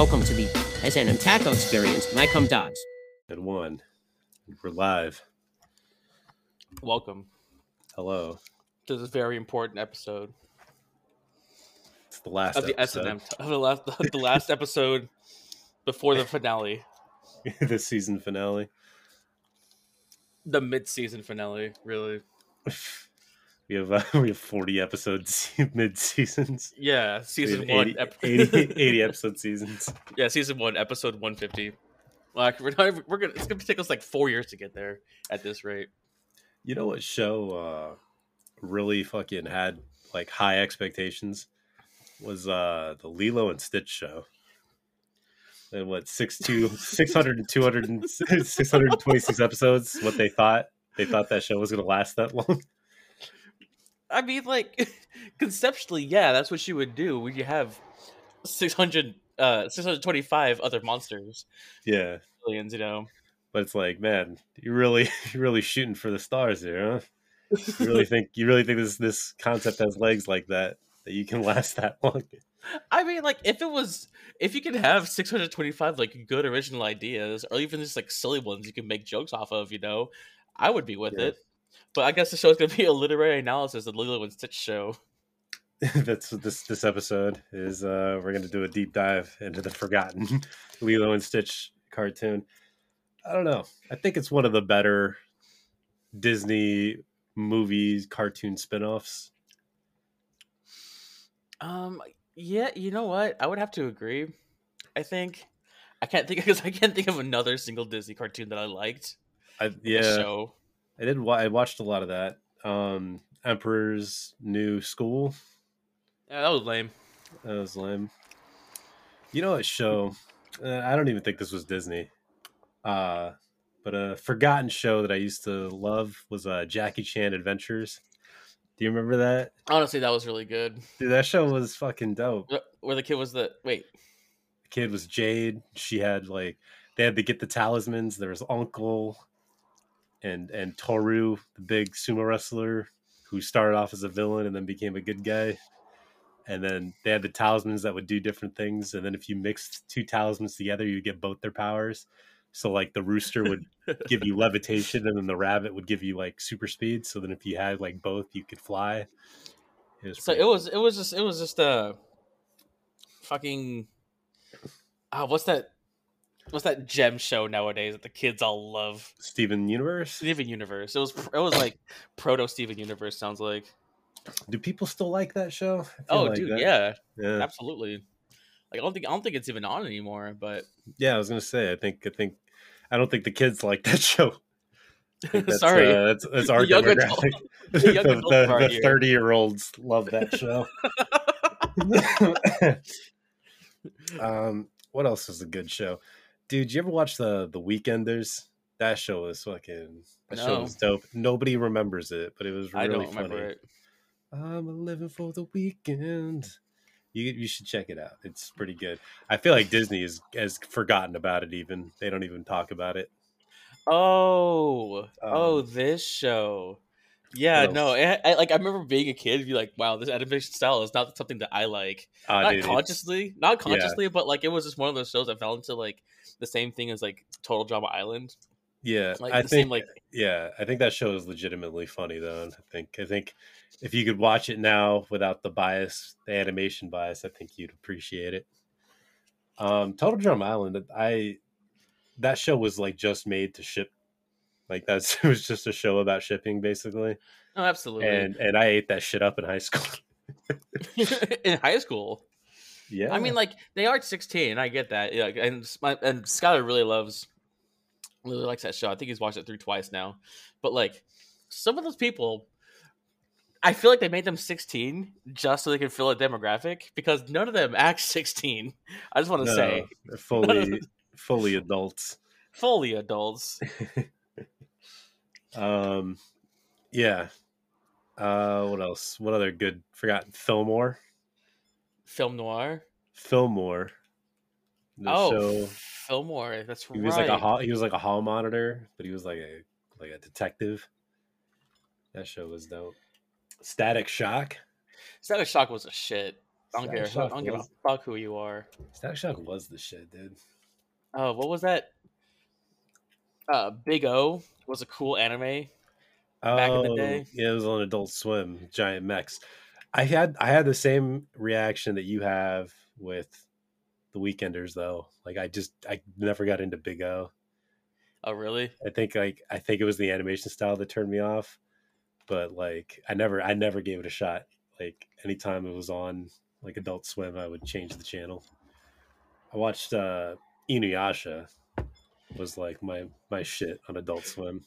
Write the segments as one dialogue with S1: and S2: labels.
S1: Welcome to the SNM Taco Experience. My come dogs.
S2: And one. We're live.
S3: Welcome
S2: Hello.
S3: to this very important episode
S2: It's the last
S3: of the
S2: episode.
S3: S&M, of the last, the last episode before the finale,
S2: the season finale.
S3: the mid-season finale. Really,
S2: We have uh, we have 40 episodes mid seasons.
S3: yeah, season
S2: 80,
S3: ep-
S2: 80, 80 episode seasons.
S3: yeah, season one, episode one fifty. Like we're not, we're gonna it's gonna take us like four years to get there at this rate.
S2: You know what show uh really fucking had like high expectations was uh the Lilo and Stitch show. And what six two six hundred and two hundred and six hundred and twenty six episodes. What they thought they thought that show was gonna last that long.
S3: I mean, like conceptually, yeah, that's what you would do when you have 600, uh, 625 other monsters,
S2: Yeah,
S3: billions, you know.
S2: but it's like, man, you really you're really shooting for the stars here, huh? You really think you really think this this concept has legs like that that you can last that long?
S3: I mean, like, if it was, if you could have 625 like good original ideas, or even just like silly ones you can make jokes off of, you know, I would be with
S2: Yeah.
S3: it. But I guess the show's gonna be a literary analysis of the Lilo and Stitch show.
S2: That's this this episode is. Uh, we're gonna do a deep dive into the forgotten Lilo and Stitch cartoon. I don't know. I think it's one of the better Disney movies cartoon spin-offs.
S3: Um, yeah, you know what? I would have to agree. I think I can't think because I can't think of another single Disney cartoon that I liked.
S2: I, yeah,
S3: show.
S2: I did. wa- I watched a lot of that. Um, Emperor's New School.
S3: Yeah, that was lame.
S2: That was lame. You know what show? Uh, I don't even think this was Disney. Uh, but a forgotten show that I used to love was uh, Jackie Chan Adventures. Do you remember that?
S3: Honestly, that was really good.
S2: Dude, that show was fucking dope.
S3: Where the kid was the wait,
S2: The kid was Jade. She had like they had to get the talismans. There was Uncle and and Tohru, the big sumo wrestler who started off as a villain and then became a good guy. And then they had the talismans that would do different things. And then if you mixed two talismans together, you would get both their powers. So like the rooster would give you levitation, and then the rabbit would give you like super speed. So then if you had like both, you could fly. It
S3: So it was it was just it was just a fucking ah what's that what's that gem show nowadays that the kids all love?
S2: Steven Universe.
S3: Steven Universe. It was it was like proto Steven Universe sounds like.
S2: Do people still like that show?
S3: Oh
S2: like
S3: dude, yeah,
S2: yeah.
S3: absolutely. Like I don't think I don't think it's even on anymore, but
S2: Yeah, I was gonna say. I think. I think. I don't think the kids like that show. That's,
S3: sorry.
S2: uh, that's, that's our
S3: The
S2: demographic.
S3: the
S2: the the thirty-year-olds love that show. um, what else is a good show, dude? You ever watch the the Weekenders? That show was fucking. That show was dope. Nobody remembers it, but it was really
S3: I don't
S2: funny.
S3: remember it.
S2: I'm living for the weekend. You you should check it out. It's pretty good. I feel like Disney is has forgotten about it. Even they don't even talk about it.
S3: Oh, oh,
S2: Um,
S3: this show. Yeah, no. I, I like. I remember being a kid, and be like, "Wow, this animation style is not something that I like."
S2: Ah,
S3: not
S2: dude,
S3: consciously, not consciously, but like it was just one of those shows that fell into like the same thing as like Total Drama Island.
S2: yeah,
S3: Like
S2: I
S3: the
S2: think
S3: same like
S2: yeah, I think that show is legitimately funny though. and I think I think if you could watch it now without the bias, the animation bias, I think you'd appreciate it. Um, Total Drama Island, I that show was like just made to ship. Like that's it was just a show about shipping basically,
S3: oh, absolutely.
S2: and and I ate that shit up in high school.
S3: in high school,
S2: yeah,
S3: I mean, like they are sixteen. I get that. Yeah, and and Skylar really loves, really likes that show. I think he's watched it through twice now. But like some of those people, I feel like they made them sixteen just so they could fill a demographic because none of them act sixteen. I just want to
S2: No,
S3: say,
S2: they're fully fully adults.
S3: fully adults.
S2: Um, yeah. Uh, what else? What other good? Forgotten Fillmore.
S3: Film noir.
S2: Fillmore. The
S3: oh,
S2: show.
S3: Fillmore. That's
S2: He
S3: right.
S2: was like a hall, he was like a hall monitor, but he was like a like a detective. That show was dope. Static Shock.
S3: Static Shock was a shit. I don't care. I don't give a fuck who you are.
S2: Static Shock was the shit, dude.
S3: Oh, what was that? Uh, Big O was a cool anime. Back in the
S2: Oh,
S3: day?
S2: Yeah, it was on Adult Swim, giant mechs. I had I had the same reaction that you have with the Weekenders, though. Like I just I never got into Big O.
S3: Oh, really?
S2: I think like I think it was the animation style that turned me off, but like I never I never gave it a shot. Like anytime it was on like Adult Swim, I would change the channel. I watched uh Inuyasha was like my my shit on Adult Swim.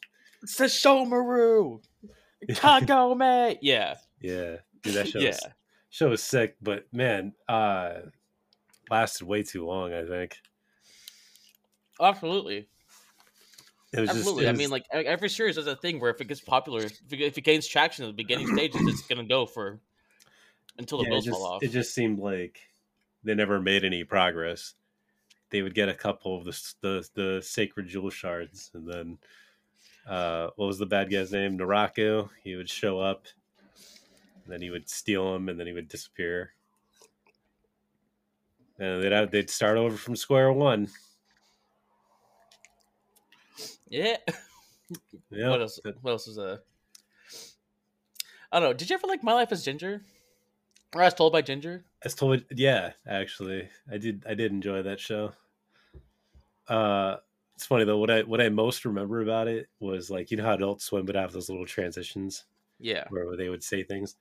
S3: Sesshomaru, Kagome. Yeah,
S2: Yeah, dude, that show
S3: yeah.
S2: was, show was sick, but man, uh lasted way too long. I think
S3: Absolutely,
S2: it was
S3: absolutely.
S2: just.
S3: I mean, like every series has a thing where if it gets popular, if it, if it gains traction in the beginning stages, it's gonna go for until the
S2: yeah, it
S3: wheels
S2: just,
S3: fall off.
S2: it just seemed like they never made any progress. They would get a couple of the the, the sacred jewel shards, and then uh, what was the bad guy's name? Naraku. He would show up, then he would steal them, and then he would disappear. And they'd have, they'd start over from square one.
S3: yeah.
S2: Yeah,
S3: What else? What else is a? I don't know. Did you ever like My Life as Ginger? Or as told by Ginger?
S2: As told, yeah, actually, I did. I did enjoy that show. Uh, it's funny though. What I what I most remember about it was like you know how Adult Swim would have those little transitions
S3: Yeah.
S2: where they would say things.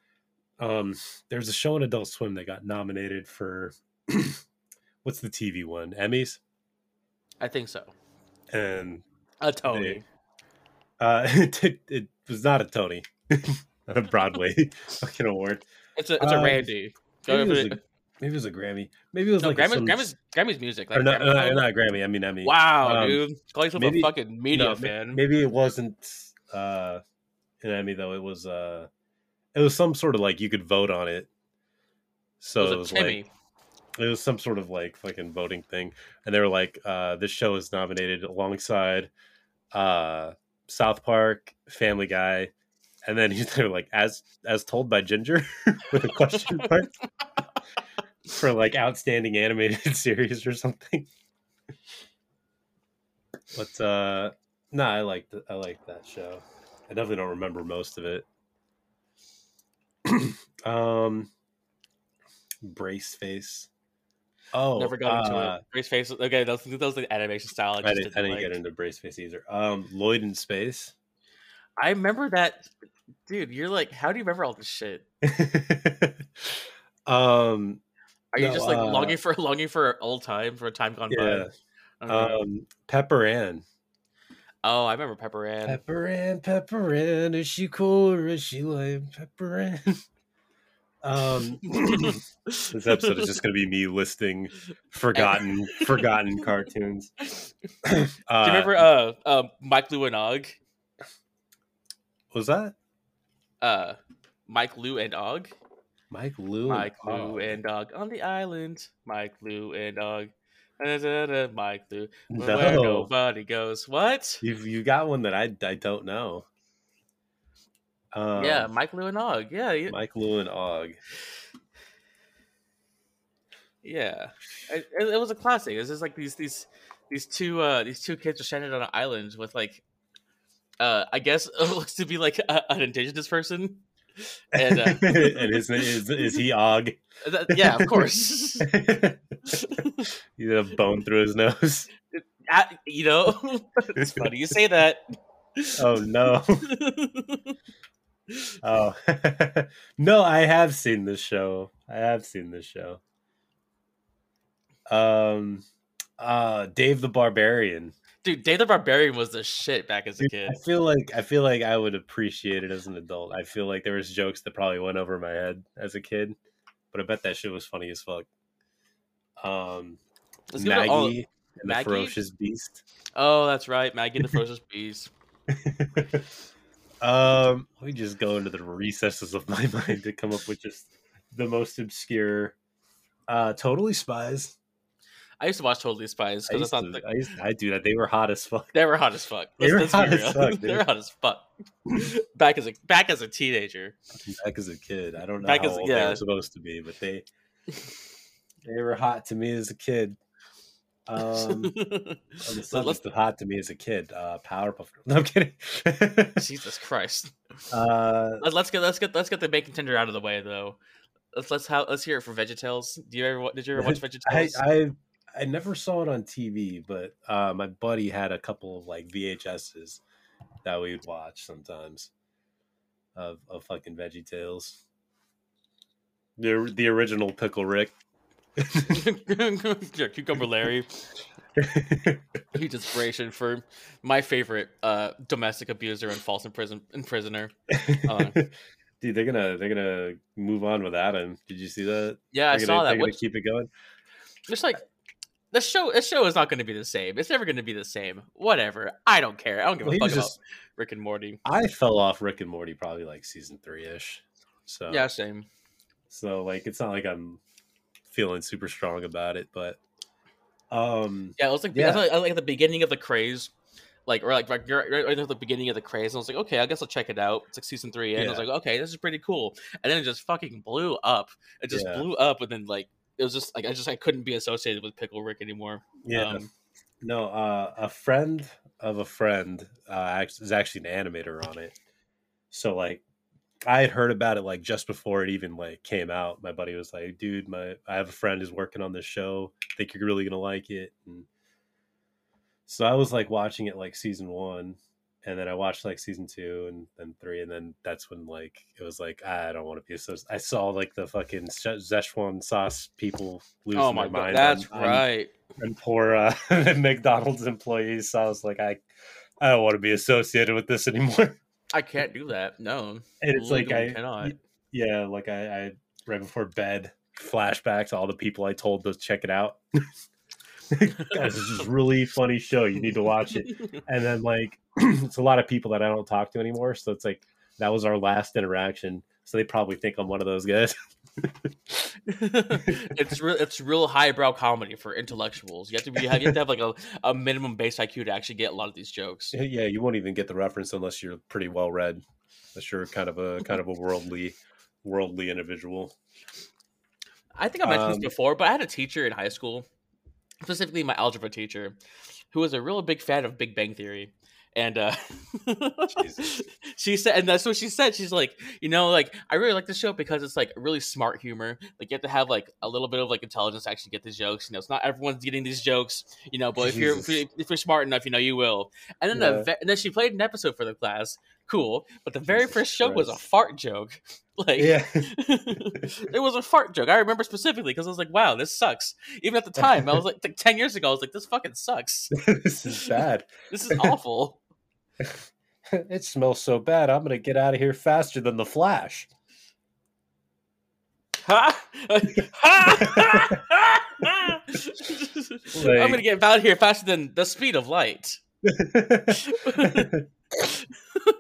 S2: Um, there's a show on Adult Swim that got nominated for what's the TV one? Emmys,
S3: I think so.
S2: and
S3: A Tony.
S2: uh, it, it was not a Tony, not a Broadway fucking award.
S3: It's a it's a
S2: Um,
S3: Randy. Go
S2: Maybe it, was a, maybe it was a Grammy. Maybe it was
S3: No,
S2: like
S3: Grammys,
S2: some,
S3: Grammys, Grammys music. Like
S2: or not,
S3: Grammy-
S2: uh, not Grammy. I mean Emmy.
S3: Wow,
S2: Um,
S3: dude. Call yourself
S2: maybe-
S3: a fucking media
S2: No,
S3: fan.
S2: Maybe it wasn't uh an Emmy though. It was uh it was some sort of like you could vote on it. So
S3: it
S2: it
S3: was
S2: was like it was some sort of like fucking voting thing. And they were like, uh this show is nominated alongside uh South Park, Family Guy, and then they were like as as told by Ginger with a question mark for like outstanding animated series or something. But uh no, I liked I liked that show. I definitely don't remember most of it. um Brace Face. Oh,
S3: Never got into
S2: uh,
S3: it. Brace Face. Okay, those those the animation style. I,
S2: I
S3: just
S2: didn't, I didn't
S3: like.
S2: get into Brace Face either. Um Lloyd in Space.
S3: I remember that, dude. You're like, how do you remember all this shit?
S2: um
S3: Are you
S2: No,
S3: just like
S2: uh,
S3: longing for longing for old time for a time gone
S2: yeah.
S3: by?
S2: Um Pepper Ann.
S3: Oh, I remember Pepper Ann.
S2: Pepper Ann, Pepper Ann, is she cool or is she lame? Pepper Ann. Um, this episode is just going to be me listing forgotten, forgotten cartoons. Uh,
S3: Do you remember uh, uh Mike Lu and Og?
S2: Was that
S3: Uh, Mike Lu and Og.
S2: Mike Lu?
S3: Mike
S2: and
S3: Lu and Og on the island. Mike Lu and Og. Mike Lu.
S2: No.
S3: Where nobody goes. What?
S2: You've you got one that I I don't know. Um,
S3: yeah, Mike Lu and Og. Yeah, yeah.
S2: Mike Lu and Og.
S3: yeah. It, it, it was a classic. It's just like these these these two uh these two kids are stranded on an island with like uh I guess it looks to be like a, an indigenous person. And uh,
S2: and his name is is he Og?
S3: that, yeah, of course.
S2: He had a bone through his nose.
S3: You know, it's funny you say that.
S2: Oh no. Oh no, I have seen this show. I have seen this show. Um, uh, Dave the Barbarian.
S3: Dude, Dave the Barbarian was the shit back as a kid.
S2: I feel like I feel like I would appreciate it as an adult. I feel like there was jokes that probably went over my head as a kid, but I bet that shit was funny as fuck. Um,
S3: Let's it all-
S2: Maggie and the
S3: Maggie?
S2: Ferocious Beast.
S3: Oh, that's right, Maggie and the Ferocious Beast.
S2: um, let me just go into the recesses of my mind to come up with just the most obscure. Uh, totally spies.
S3: I used to watch Totally Spies
S2: I
S3: because I
S2: used to,
S3: the,
S2: I, used, I do that. They were hot as fuck.
S3: they were hot as fuck.
S2: They were hot as fuck,
S3: they were hot as fuck. back as a back as a teenager.
S2: Back as a kid, I don't know
S3: Back
S2: how
S3: as-
S2: old
S3: yeah.
S2: they were supposed to be, but they they were hot to me as a kid. Um, the
S3: So let's
S2: of hot to me as a kid, uh, Powerpuff. Girls. No, I'm kidding.
S3: Jesus Christ.
S2: uh,
S3: Let- Let's get let's get let's get the bacon tender out of the way though. Let's let's how let's hear it for VeggieTales. Do you ever did you ever watch VeggieTales?
S2: I I never saw it on TV, but uh, my buddy had a couple of like VHSs that we'd watch sometimes of of fucking Veggie Tales. The the original Pickle Rick.
S3: yeah, Cucumber Larry. Huge inspiration for my favorite uh, domestic abuser and false imprison imprisoner. Uh,
S2: Dude, they're gonna they're gonna move on with Adam. Did you see that?
S3: yeah, I
S2: They're
S3: saw
S2: gonna,
S3: that.
S2: They're gonna
S3: Which,
S2: keep it going.
S3: it's like the show. The show is not going to be the same. It's never going to be the same. Whatever. I don't care. I don't give
S2: Well,
S3: a fuck
S2: was
S3: about Rick and Morty.
S2: I fell off Rick and Morty probably like season three ish. So
S3: Yeah, same.
S2: So like it's not like I'm feeling super strong about it, but um
S3: Yeah, it was like
S2: Yeah.
S3: I was like, at the beginning of the craze, like or like right, right, at the beginning of the craze. And I was like, okay, I guess I'll check it out. It's like season three, and I was like, okay, this is pretty cool. And then it just fucking blew up. It just
S2: Yeah.
S3: blew up, and then like it was just like I just I couldn't be associated with Pickle Rick anymore.
S2: yeah.
S3: Um,
S2: no, uh a friend of a friend uh is actually an animator on it. So like I had heard about it like just before it even like came out. My buddy was like, "Dude, my I have a friend who's working on this show. think you're really gonna like it." And so I was like watching it like season one, and then I watched like season two and then three, and then that's when like it was like I don't want to be so. I saw like the fucking Sze- Szechuan sauce people lose
S3: oh my
S2: their
S3: god,
S2: mind.
S3: that's
S2: on- on-
S3: right.
S2: and poor uh, McDonald's employees. So I was like, I I don't want to be associated with this anymore.
S3: I can't do that. No,
S2: And it's like I
S3: cannot.
S2: yeah, like I, I right before bed flashback to all the people I told to check it out. Guys, this is a really funny show. You need to watch it. And then like it's a lot of people that I don't talk to anymore. So it's like that was our last interaction. So they probably think I'm one of those guys.
S3: it's real. It's real highbrow comedy for intellectuals. You have to be. You have, you have to have like a, a minimum base IQ to actually get a lot of these jokes.
S2: yeah, you won't even get the reference unless you're pretty well read. Unless you're kind of a kind of a worldly worldly individual.
S3: I think I mentioned
S2: Um,
S3: this before, but I had a teacher in high school, specifically my algebra teacher, who was a real big fan of Big Bang Theory. And uh, she said, and that's what she said. She's like, you know, like I really like the show because it's like really smart humor. Like you have to have like a little bit of like intelligence to actually get the jokes. You know, it's not everyone's getting these jokes. You know, but if you're if you're, if you're smart enough, you know, you will. And then
S2: Yeah.
S3: the and then she played an episode for the class. Cool, but the very
S2: Jesus
S3: first joke was a fart joke. Like,
S2: Yeah.
S3: it was a fart joke. I remember specifically because I was like, "Wow, this sucks." Even at the time, I was like, like ten years ago, I was like, "This fucking sucks.
S2: this is bad.
S3: This is awful."
S2: it smells so bad. I'm gonna get out of here faster than the Flash.
S3: Ha! Ha! I'm gonna get out of here faster than the speed of light.
S2: Yeah.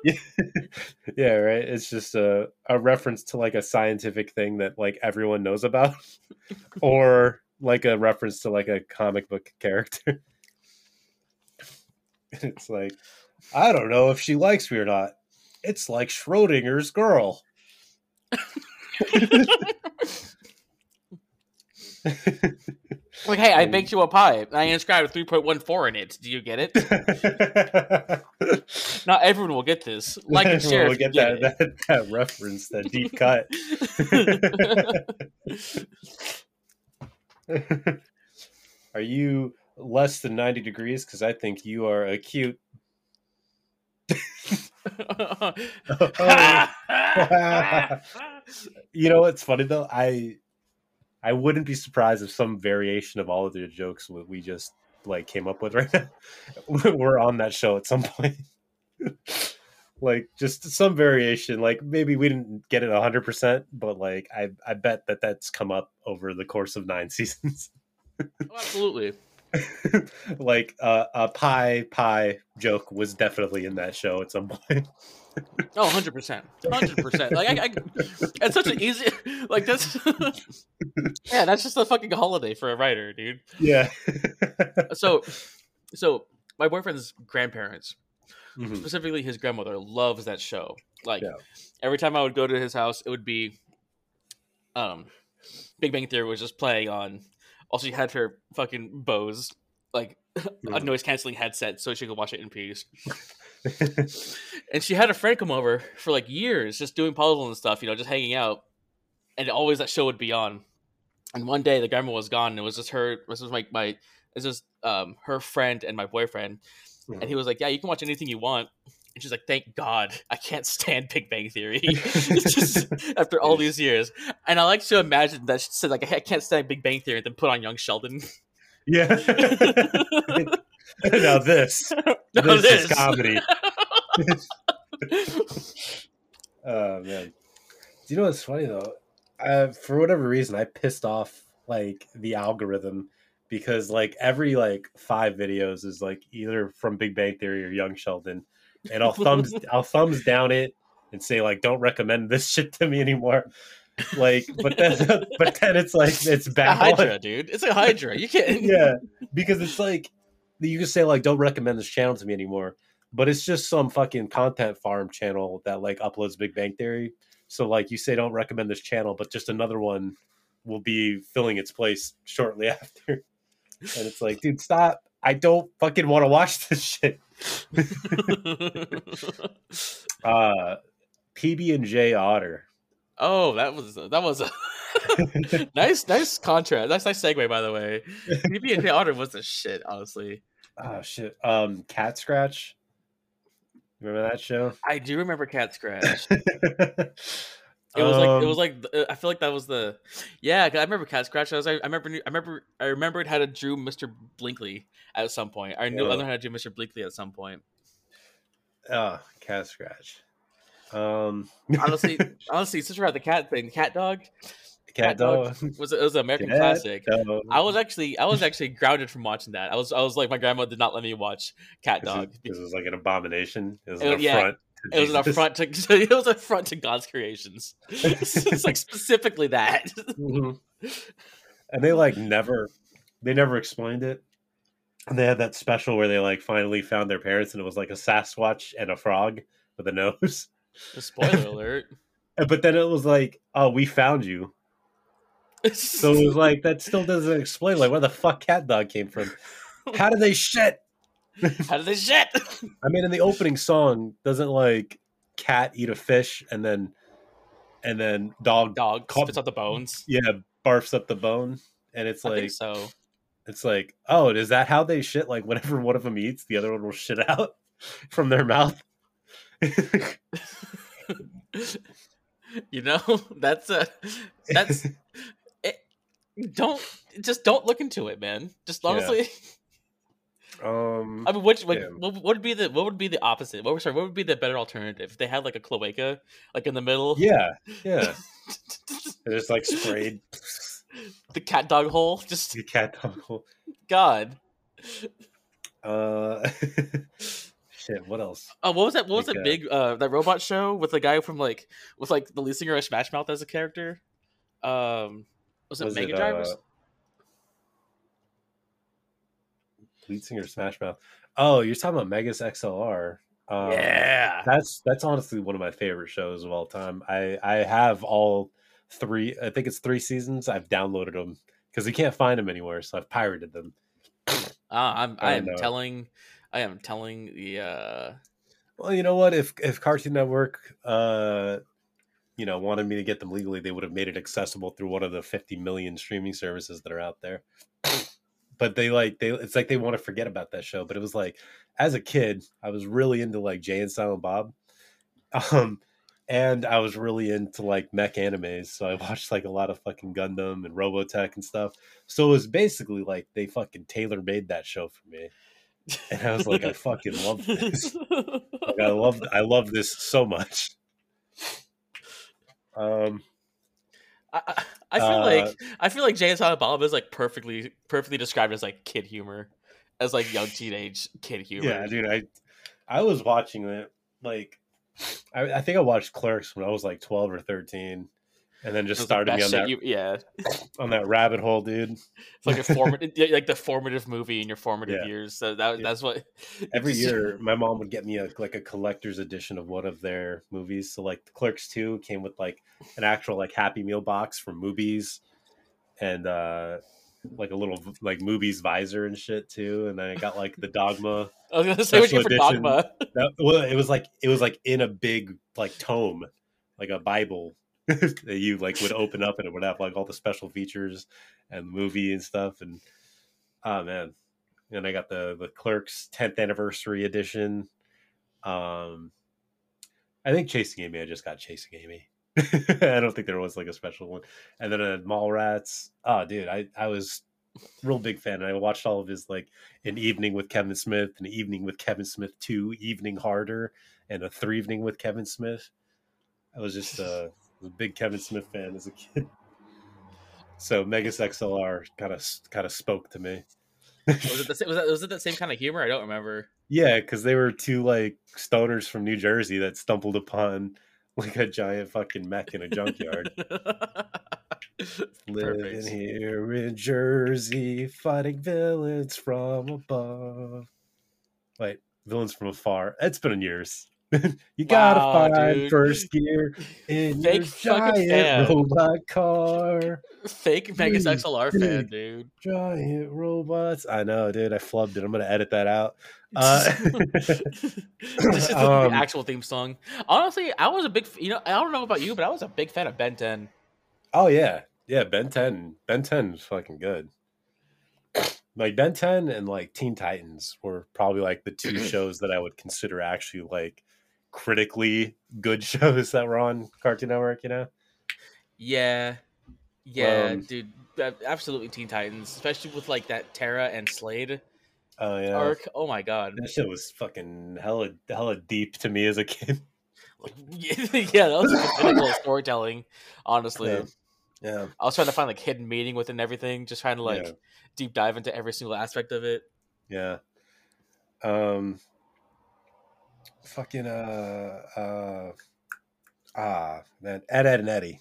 S2: yeah, right. It's just a a reference to like a scientific thing that like everyone knows about, or like a reference to like a comic book character. it's like I don't know if she likes me or not. It's like Schrodinger's girl.
S3: Like, hey, I baked you a pie. I inscribed three point one four in it. Do you get it? Not everyone will get this. Like and share.
S2: We'll
S3: if you
S2: get
S3: get
S2: that, that that reference, that deep cut. are you less than 90 degrees? Because I think you are acute. Oh. you know what's funny though? I I wouldn't be surprised if some variation of all of the jokes that we just like came up with right now were on that show at some point. like just some variation. Like maybe we didn't get it hundred percent, but like I I bet that that's come up over the course of nine seasons.
S3: Oh, absolutely.
S2: like uh, a pie pie joke was definitely in that show at some point.
S3: Oh, 100%. 100%. Like, I, I, it's such an easy, like, that's, yeah, that's just a fucking holiday for a writer, dude.
S2: yeah.
S3: So, so my boyfriend's grandparents,
S2: Mhm.
S3: specifically his grandmother, loves that show. Like,
S2: Yeah.
S3: every time I would go to his house, it would be, um, Big Bang Theory was just playing on. Also, she had her fucking Bose like a
S2: Mhm.
S3: noise canceling headset so she could watch it in peace. and she had a friend come over for like years, just doing puzzles and stuff, you know, just hanging out. And always that show would be on. And one day the grandma was gone, and it was just her. This was my my. It's just um her friend and my boyfriend, and he was like, "Yeah, you can watch anything you want." And she's like, "Thank God, I can't stand Big Bang Theory." Just after all these years, and I like to imagine that she said like, "I can't stand Big Bang Theory," and then put on Young Sheldon.
S2: yeah. now this,
S3: No,
S2: this, is comedy. Oh man. Do you know what's funny though? Uh, for whatever reason, I pissed off like the algorithm because like every like five videos is like either from Big Bang Theory or Young Sheldon, and I'll thumbs I'll thumbs down it and say like don't recommend this shit to me anymore. Like, but then but then it's like it's bad.
S3: Hydra, dude. It's a Hydra. You can't.
S2: yeah, because it's like you can say like don't recommend this channel to me anymore, but it's just some fucking content farm channel that like uploads Big Bang Theory. So like you say don't recommend this channel, but just another one will be filling its place shortly after. And it's like, dude, stop. I don't fucking want to watch this shit. Uh PB and J Otter.
S3: oh, that was that was a nice, nice contrast. Nice, nice segue, by the way. PB and J Otter was a shit, honestly.
S2: Oh shit. Um Cat Scratch. Remember that show?
S3: I do remember Cat Scratch. It was like it
S2: Um,
S3: was like I feel like that was the yeah. I remember Cat Scratch. I was I remember I remember I remembered how to drew Mr. Blinkley at some point. I knew I
S2: Yeah.
S3: learned how to do Mr. Blinkley at some point.
S2: Oh, cat scratch. Um,
S3: Honestly, honestly, since we're at the cat thing, Cat Dog
S2: cat
S3: Dog
S2: dog.
S3: was it was an American
S2: Cat
S3: classic.
S2: dog.
S3: I was actually I was actually grounded from watching that. I was I was like my grandma did not let me watch Cat Dog.
S2: This is like an abomination. It was
S3: It
S2: an
S3: was- yeah,
S2: affront.
S3: It was an affront to it was an affront to God's creations. it's like specifically that.
S2: Mhm. And they like never, they never explained it. And they had that special where they like finally found their parents, and it was like a Sasquatch and a frog with a nose.
S3: Spoiler alert.
S2: But then it was like, oh, we found you. So it was like that still doesn't explain like where the fuck cat dog came from. How did they shit?
S3: How did they shit?
S2: I mean, in the opening song, doesn't like cat eat a fish and then and then dog
S3: Dog
S2: Call-
S3: spits out the bones.
S2: yeah barfs up the bone, and it's like
S3: so.
S2: it's like oh, is that how they shit? Like whenever one of them eats, the other one will shit out from their mouth.
S3: you know, that's a that's it, don't just don't look into it, man. Just
S2: Yeah. Um
S3: I mean, what, what,
S2: Yeah.
S3: what what would be the what would be the opposite? What would sorry, what would be the better alternative if they had like a cloaca like in the middle?
S2: yeah yeah, just like sprayed
S3: the cat dog hole. Just
S2: the cat dog. hole.
S3: God.
S2: Uh, shit. What else?
S3: Oh, what was that? What was
S2: Like,
S3: that
S2: uh,
S3: big uh that robot show with the guy from like with like the lead singer of Smash Mouth as a character? Um, was it
S2: Was
S3: Mega
S2: it,
S3: Drive?
S2: uh, Lead singer Smash Mouth. Oh, you're talking about Megas XLR. Um,
S3: yeah.
S2: That's that's honestly one of my favorite shows of all time. I I have all three. I think it's three seasons. I've downloaded them because we can't find them anywhere, so I've pirated them.
S3: Uh, I'm I
S2: Oh,
S3: am
S2: no.
S3: telling I am telling the uh
S2: Well, you know what? If if Cartoon Network, uh, you know, wanted me to get them legally, they would have made it accessible through one of the 50 million streaming services that are out there. But they like they it's like they want to forget about that show. But it was like as a kid, I was really into like Jay and Silent Bob. Um and I was really into like mech animes, so I watched like a lot of fucking Gundam and Robotech and stuff. So it was basically like they fucking tailor made that show for me, and I was like, I fucking love this. Like, I love I love this so much. Um,
S3: I, I- feel
S2: Uh,
S3: like I feel like Silent Bob is like perfectly perfectly described as like kid humor, as like young teenage kid humor.
S2: yeah, dude, I I was watching it like I, I think I watched Clerks when I was like twelve or thirteen, and then just started me on that
S3: you- yeah,
S2: on that rabbit hole, dude.
S3: it's like a formative, like the formative movie in your formative
S2: Yeah.
S3: years. So that
S2: Yeah.
S3: that's what
S2: Every
S3: just-
S2: year, my mom would get me a like a collector's edition of one of their movies. So like the Clerks Two came with like an actual like Happy Meal box from Mooby's, and uh like a little like Mooby's visor and shit too. And then I got like the Dogma.
S3: I was gonna say what you for. Dogma.
S2: That, well, it was like it was like in a big like tome, like a Bible that you like would open up and it would have like all the special features and movie and stuff. And oh man, and I got the the Clerks 10th anniversary edition. Um, I think Chasing Amy. I just got Chasing Amy. I don't think there was like a special one. And then uh, Mallrats. Oh, dude, I I was real big fan. And I watched all of his like an evening with Kevin Smith, an evening with Kevin Smith two, evening harder, and a three evening with Kevin Smith. I was just uh, a big Kevin Smith fan as a kid. So Megas XLR kind of kind of spoke to me.
S3: Was it the same, was, that, was it that same kind of humor? I don't remember.
S2: Yeah, because they were two like stoners from New Jersey that stumbled upon like a giant fucking mech in a junkyard. Living here in Jersey, fighting villains from above. Wait, villains from afar. It's been years. you gotta
S3: Wow,
S2: find
S3: dude.
S2: first gear in
S3: Fake
S2: your giant
S3: fan.
S2: robot car.
S3: Fake Megas
S2: Dude,
S3: XLR fan,
S2: dude.
S3: dude.
S2: Giant robots. I know, dude. I flubbed it. I'm gonna edit that out. Uh,
S3: this is the
S2: Um,
S3: actual theme song. Honestly, I was a big, you know, I don't know about you, but I was a big fan of Ben 10.
S2: Oh yeah, yeah. Ben Ten, Ben Ten is fucking good. Like Ben Ten and like Teen Titans were probably like the two shows that I would consider actually like critically good shows that were on Cartoon Network. You know?
S3: Yeah, yeah,
S2: Um,
S3: dude, absolutely Teen Titans, especially with like that Terra and Slade
S2: Oh yeah.
S3: arc. Oh my god,
S2: That shit was fucking hella hella deep to me as a kid.
S3: yeah, that was like the pinnacle of storytelling. Honestly,
S2: Yeah. Yeah.
S3: I was trying to find like hidden meaning within everything, just trying to like
S2: Yeah.
S3: deep dive into every single aspect of it.
S2: Yeah. Um fucking uh uh ah man, Ed Edd and Eddy.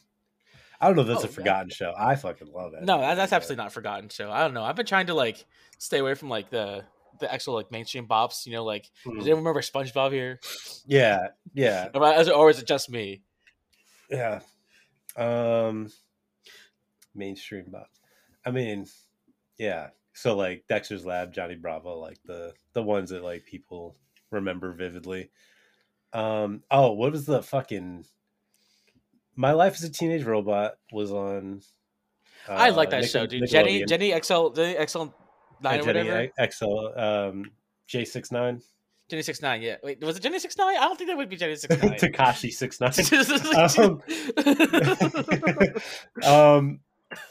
S2: I don't know if that's
S3: Oh,
S2: a
S3: yeah.
S2: forgotten show. I fucking love it.
S3: No, that, that's absolutely not a forgotten show. I don't know. I've been trying to like stay away from like the the actual like mainstream bops. You know, like
S2: Hmm.
S3: does anyone remember SpongeBob here?
S2: Yeah, yeah,
S3: Or, is it- or is it just me?
S2: yeah. Um mainstream box. I mean, yeah. So like Dexter's Lab, Johnny Bravo, like the the ones that like people remember vividly. Um oh, what was the fucking My Life as a Teenage Robot was on
S3: I like
S2: uh,
S3: that
S2: Nic-
S3: show, dude. Jenny, Jenny XL, Jenny XL nine
S2: Uh,
S3: or
S2: Jenny
S3: whatever.
S2: XL um J six nine
S3: Jenny six nine. Yeah. Wait, was it Jenny six nine? I don't think that would be Jenny six nine.
S2: Takashi six nine. um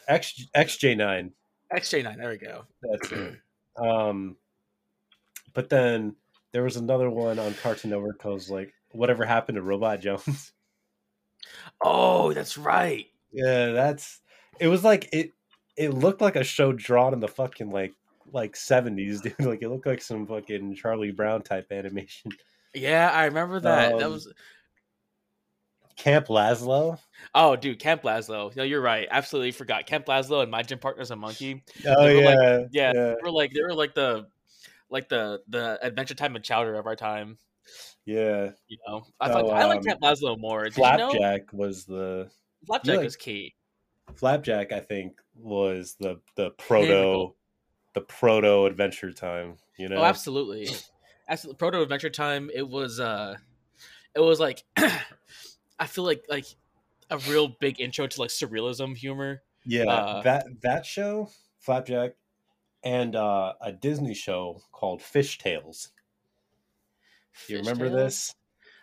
S2: X XJ nine.
S3: XJ nine. There we go.
S2: That's it. Um, but then there was another one on Cartoon Network called like "Whatever Happened to Robot Jones."
S3: Oh, that's right.
S2: yeah, that's. It was like it. It looked like a show drawn in the fucking like like seventies, dude. Like it looked like some fucking Charlie Brown type animation.
S3: Yeah, I remember that. that
S2: Um,
S3: was.
S2: Camp Lazlo.
S3: Oh, dude, Camp Lazlo. No, you're right. Absolutely forgot Camp Lazlo and My Gym Partner's a Monkey.
S2: Oh
S3: were like-
S2: yeah,
S3: Yeah,
S2: yeah,
S3: they were like they were like the like the the Adventure Time and Chowder of our time.
S2: yeah.
S3: You know, I thought
S2: Oh,
S3: I like
S2: um,
S3: Lazlo more. Did you know
S2: Flapjack was the
S3: Flapjack
S2: like-
S3: is key.
S2: Flapjack. I think was the the proto the proto Adventure Time. You know,
S3: Oh, absolutely. Absolutely. Proto Adventure Time. It was uh it was like I feel like like a real big intro to like surrealism humor.
S2: Yeah,
S3: Uh,
S2: that that show, Flapjack, and uh, a Disney show called Fish Tales. Do you remember
S3: Fishtails?
S2: this?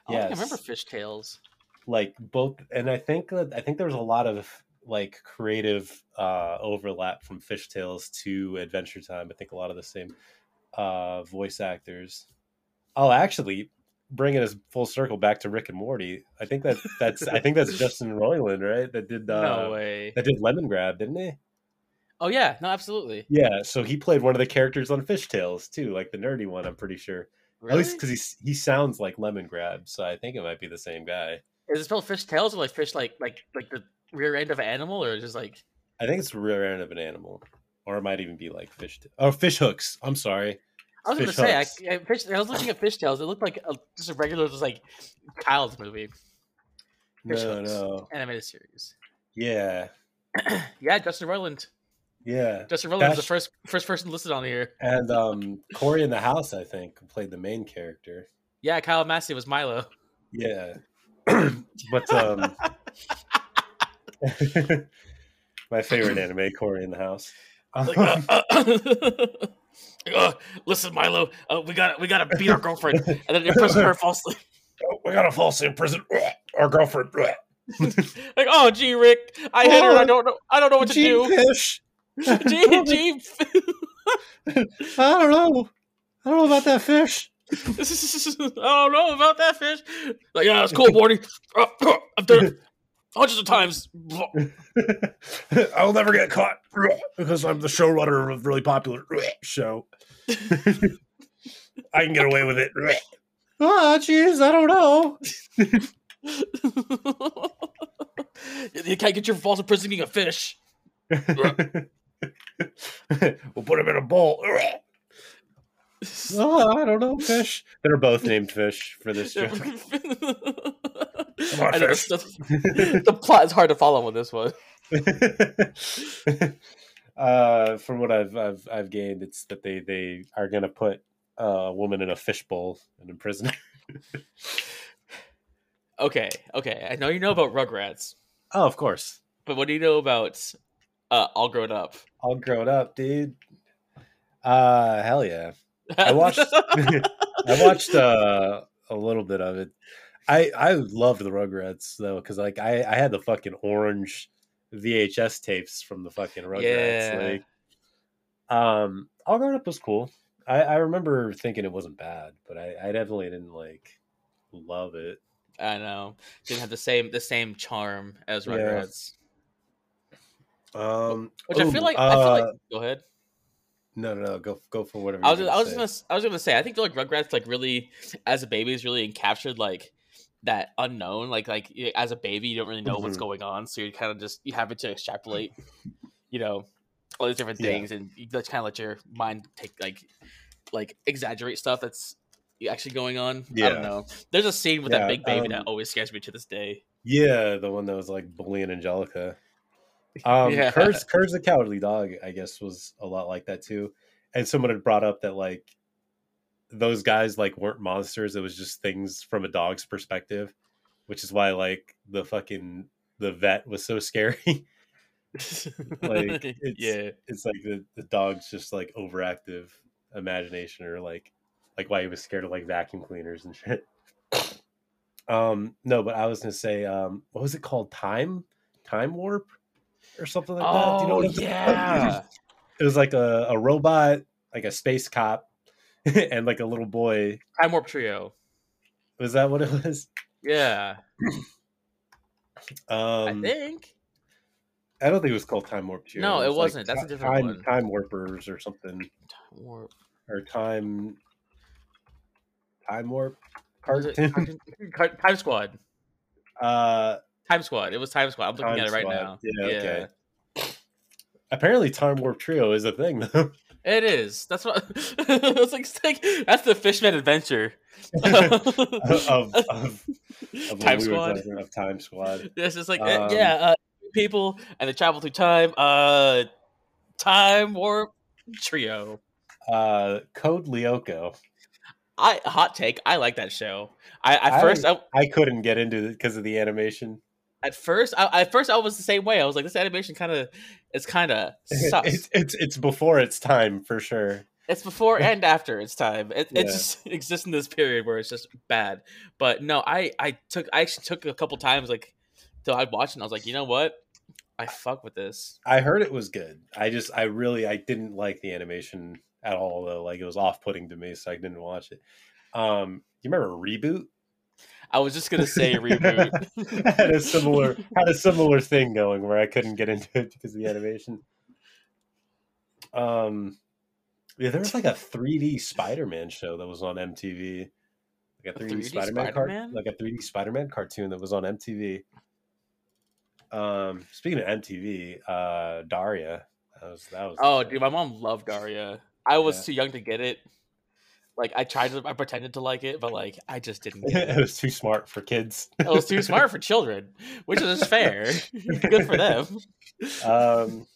S3: I think I remember Fish Tales.
S2: Like both, and I think that I think there was a lot of like creative uh, overlap from Fish Tales to Adventure Time. I think a lot of the same uh, voice actors. Oh, actually, bringing us full circle back to Rick and Morty. I think that that's I think that's Justin Roiland, right? That did uh,
S3: no way.
S2: that did Lemon Grab, didn't he?
S3: Oh yeah, no, absolutely.
S2: Yeah, so he played one of the characters on Fish Tales too, like the nerdy one. I'm pretty sure,
S3: Really?
S2: at least because he he sounds like Lemon Grab, so I think it might be the same guy.
S3: Is it spelled fish tails or like fish like like like the rear end of an animal or just like
S2: I think it's the rear end of an animal, or it might even be like fish. T- oh, fish hooks. I'm sorry.
S3: I was
S2: Fish
S3: gonna say I. I, fish, I was looking at fish tails. It looked like a, just a regular just like child's movie Fish
S2: no,
S3: hooks.
S2: no.
S3: animated series.
S2: Yeah,
S3: yeah, Justin Roiland.
S2: Yeah,
S3: Justin Roiland was the first first person listed on here.
S2: and um, Cory in the House, I think, played the main character.
S3: Yeah, Kyle Massey was Milo.
S2: Yeah, but um, my favorite anime, Cory in the House.
S3: Like, uh, uh, uh, listen, Milo, uh, we got we got to beat our girlfriend, and then imprison her falsely.
S2: we got to falsely imprison our girlfriend.
S3: like, oh, gee, Rick, I hit her. I don't know. I don't know what to do.
S2: Fish.
S3: Gee, gee.
S2: I don't know. I don't know about that fish.
S3: I don't know about that fish. Like, yeah, it's cool, Morty. Uh, I've done it hundreds of times.
S2: I'll never get caught because I'm the showrunner of a really popular show. I can get away with it. Ah, jeez, I don't know.
S3: you can't get your false imprisoning a fish.
S2: we'll put him in a bowl. oh, I don't know, fish. They're both named fish for this joke.
S3: I
S2: on, fish.
S3: the, the plot is hard to follow on this one.
S2: uh, from what I've, I've I've gained, it's that they they are gonna put uh, a woman in a fishbowl and imprison her.
S3: Okay, okay. I know you know about Rugrats,
S2: Oh, of course.
S3: but what do you know about uh, All Grown Up?
S2: All grown up, dude. Uh, hell yeah. I watched. I watched uh, a little bit of it. I I loved the Rugrats though, because like I I had the fucking orange VHS tapes from the fucking Rugrats.
S3: Yeah.
S2: Like, um, All Grown Up was cool. I I remember thinking it wasn't bad, but I I definitely didn't like love it.
S3: I know didn't have the same the same charm as. Rugrats,
S2: Um,
S3: which I feel like I feel
S2: uh,
S3: like. Go ahead.
S2: no no no go go for whatever.
S3: I was
S2: you're
S3: I
S2: gonna
S3: was
S2: say.
S3: gonna s- I was gonna say I think like Rugrats like really as a baby is really encaptured like that unknown like like as a baby you don't really know what's
S2: Mhm.
S3: going on so you're kind of just you have it to extrapolate you know all these different
S2: Yeah.
S3: things and you just kind of let your mind take like like exaggerate stuff that's actually going on.
S2: Yeah.
S3: I don't know. There's a scene with
S2: Yeah,
S3: that big baby that
S2: um,
S3: always scares me to this day.
S2: Yeah, the one that was like bullying Angelica. Um,
S3: Yeah.
S2: Courage, Courage the Cowardly Dog, I guess, was a lot like that too. And someone had brought up that like those guys like weren't monsters; it was just things from a dog's perspective, which is why like the fucking the vet was so scary. like it's
S3: yeah,
S2: it's like the, the dog's just like overactive imagination or like like why he was scared of like vacuum cleaners and shit um no but i was gonna say um what was it called time time warp or something like that Do you know
S3: Oh,
S2: what I'm talking about?
S3: yeah.
S2: it was like a, a robot like a space cop and like a little boy
S3: Time Warp Trio.
S2: was that what it was
S3: Yeah,
S2: um
S3: I think.
S2: I don't think it was called time warp Trio.
S3: No, it
S2: was
S3: wasn't. That's a different
S2: time,
S3: one.
S2: time warpers or something
S3: Time Warp.
S2: or time time warp
S3: Was it
S2: cartoon.
S3: cartoon- Time Squad.
S2: Uh,
S3: Time Squad. It was Time Squad. I'm looking
S2: Time
S3: at it right
S2: Squad.
S3: now.
S2: Yeah, okay. apparently, time warp trio is a thing though.
S3: It is. That's what. it's, like, it's like that's the Fishman Adventure.
S2: of, of, of
S3: Time
S2: we
S3: Squad.
S2: talking of time squad.
S3: It's just like
S2: Um,
S3: uh, yeah, uh, people and they travel through time. Uh, time warp trio.
S2: Uh, Code Lyoko.
S3: I hot take. I like that show. I at
S2: I-
S3: first I,
S2: I couldn't get into it because of the animation.
S3: At first I, at first I was the same way. I was like, this animation kind of it's kind of sucks.
S2: it's it's it's before its time for sure.
S3: It's before and after its time. It,
S2: Yeah.
S3: it just exists in this period where it's just bad. But no, I I took I actually took a couple times like till I watched it and I was like, you know what? I fuck with this.
S2: I heard it was good. I just I really I didn't like the animation at all though. Like it was off putting to me, so I didn't watch it. Um, you remember Reboot?
S3: I was just gonna say reboot.
S2: had a similar had a similar thing going where I couldn't get into it because of the animation. Um, yeah, there was like a 3D Spider-Man show that was on MTV, like a 3D,
S3: 3D
S2: Spider-Man,
S3: Spider-Man?
S2: like a 3D Spider-Man cartoon that was on MTV. Um, speaking of MTV, uh, Daria, that was that was.
S3: oh, dude, my mom loved Daria. I was
S2: Yeah.
S3: too young to get it. Like I tried to, I pretended to like it, but like I just didn't. Get
S2: it
S3: it.
S2: was too smart for kids.
S3: it was too smart for children, which is fair. Good for them.
S2: um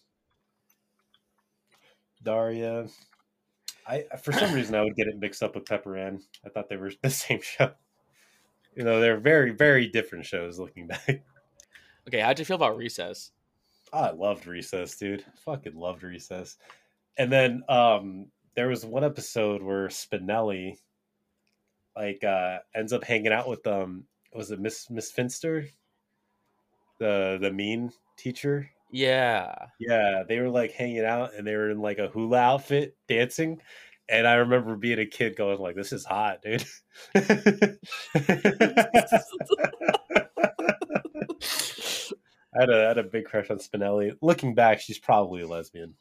S2: Daria. I for some reason I would get it mixed up with Pepper Ann. I thought they were the same show. You know, they're very, very different shows looking back.
S3: Okay, how'd you feel about Recess?
S2: I loved Recess, dude. Fucking loved Recess. And then um there was one episode where Spinelli like uh ends up hanging out with um was it Miss Miss Finster? The the mean teacher.
S3: Yeah.
S2: Yeah, they were like hanging out and they were in like a hula outfit dancing. And I remember being a kid going like, "This is hot, dude." I had a I had a big crush on Spinelli. Looking back, she's probably a lesbian.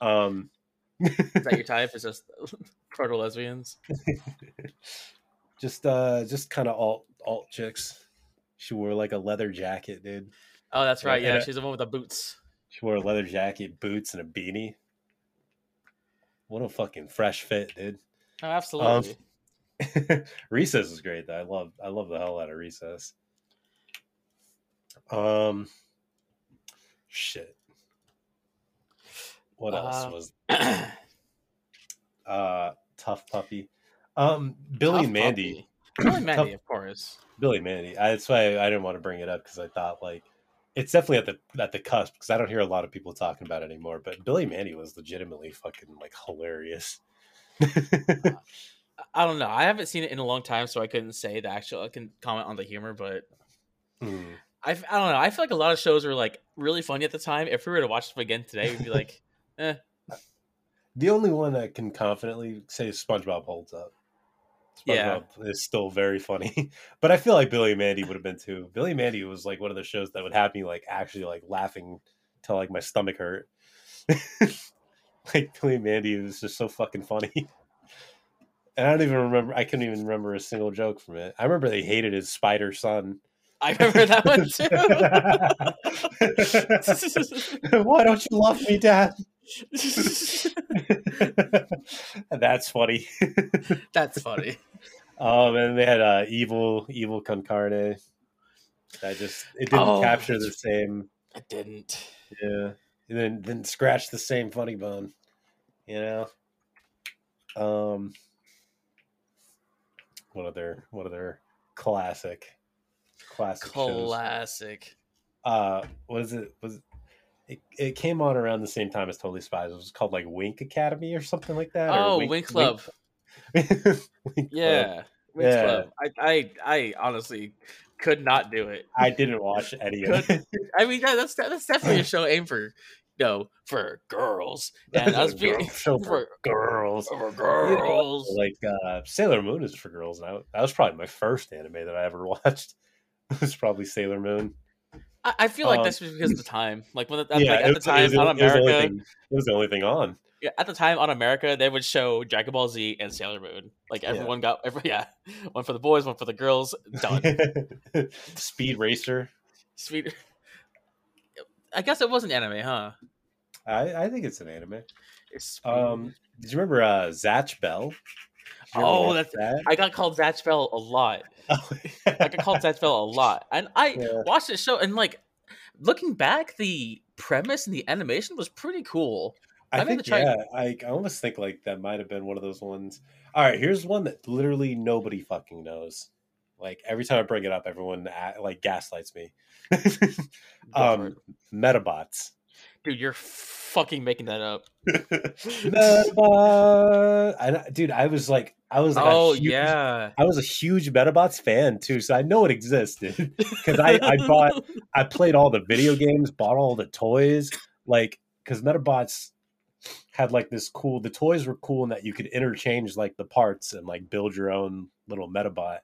S2: Um,
S3: Is that your type? Is just proto lesbians?
S2: just uh, just kind of alt alt chicks. She wore like a leather jacket, dude.
S3: Oh, that's right.
S2: Yeah,
S3: she's the one with the boots.
S2: She wore a leather jacket, boots, and a beanie. What a fucking fresh fit, dude.
S3: Oh, absolutely.
S2: Recess is great though. I love I love the hell out of Recess. Um shit. What else
S3: Uh,
S2: was uh tough puppy? Um Billy
S3: Tough
S2: and Mandy.
S3: Billy and Mandy,
S2: Tough-
S3: of course.
S2: Billy and Mandy. I, that's why I didn't want to bring it up because I thought like it's definitely at the at the cusp because I don't hear a lot of people talking about it anymore. But Billy Mandy was legitimately fucking like hilarious.
S3: I- I don't know. I haven't seen it in a long time, so I couldn't say the actual. I can comment on the humor, but
S2: Mm.
S3: I, I don't know. I feel like a lot of shows were like really funny at the time. If we were to watch them again today, we'd be like, eh.
S2: The only one that can confidently say SpongeBob holds up.
S3: Yeah.
S2: Is still very funny, but I feel like Billy and Mandy would have been too. Billy and Mandy was like one of the shows that would have me like actually like laughing till like my stomach hurt. like Billy and Mandy was just so fucking funny. And I don't even remember. I couldn't even remember a single joke from it. I remember they hated his spider son.
S3: I remember that one too.
S2: Why don't you love me, Dad? That's funny.
S3: That's funny.
S2: Um, and they had uh, evil, evil con carne. That just it didn't
S3: Oh,
S2: capture the same.
S3: I didn't.
S2: Yeah, and then didn't scratch the same funny bone. You know. Um. What other? What other classic? Classic shows.
S3: Classic.
S2: uh what is it was it, it came on around the same time as totally spies it was called like wink academy or something like that
S3: Oh, Winx Club.
S2: Winx Club.
S3: Yeah. Winx
S2: Yeah.
S3: Club. I, I, I honestly could not do it.
S2: i didn't watch any of it
S3: I mean, yeah, that's that's definitely a show aimed for, you know, for girls. And us being
S2: Girl- show for
S3: for,
S2: girls
S3: for girls.
S2: like uh sailor moon is for girls and I, that was probably my first anime that i ever watched it was probably sailor moon
S3: I, I feel like
S2: Um,
S3: that's just because of the time. Like when
S2: yeah
S3: like,
S2: it
S3: at the
S2: was- it
S3: time
S2: was,
S3: on
S2: it was
S3: America,
S2: thing- it was the only thing on
S3: yeah, at the time on America, they would show Dragon Ball Z and Sailor Moon. Like
S2: Yeah.
S3: everyone got, every, yeah, one for the boys, one for the girls. Done.
S2: speed racer
S3: Sweet. I guess it wasn't anime, huh?
S2: I, I think it's an anime
S3: It's,
S2: Um, did you remember uh, Zatch Bell?
S3: Oh, that's-
S2: that.
S3: I got called Zatch Bell a lot. I got called Zatch Bell a lot, and I
S2: Yeah.
S3: watched the show and like looking back, the premise and the animation was pretty cool.
S2: I
S3: I'm
S2: think yeah. I, I almost think like that might have been one of those ones. All right, here's one that literally nobody fucking knows. Like every time I bring it up, everyone a- like gaslights me. Um. Medabots.
S3: Dude, you're fucking making that up.
S2: Medabot. I, dude, I was like, I was like,
S3: oh
S2: huge-
S3: yeah,
S2: I was a huge Medabots fan too, so I know it existed because I, I bought I played all the video games, bought all the toys, like because Medabots had like this cool. The toys were cool in that you could interchange like the parts and like build your own little Medabot,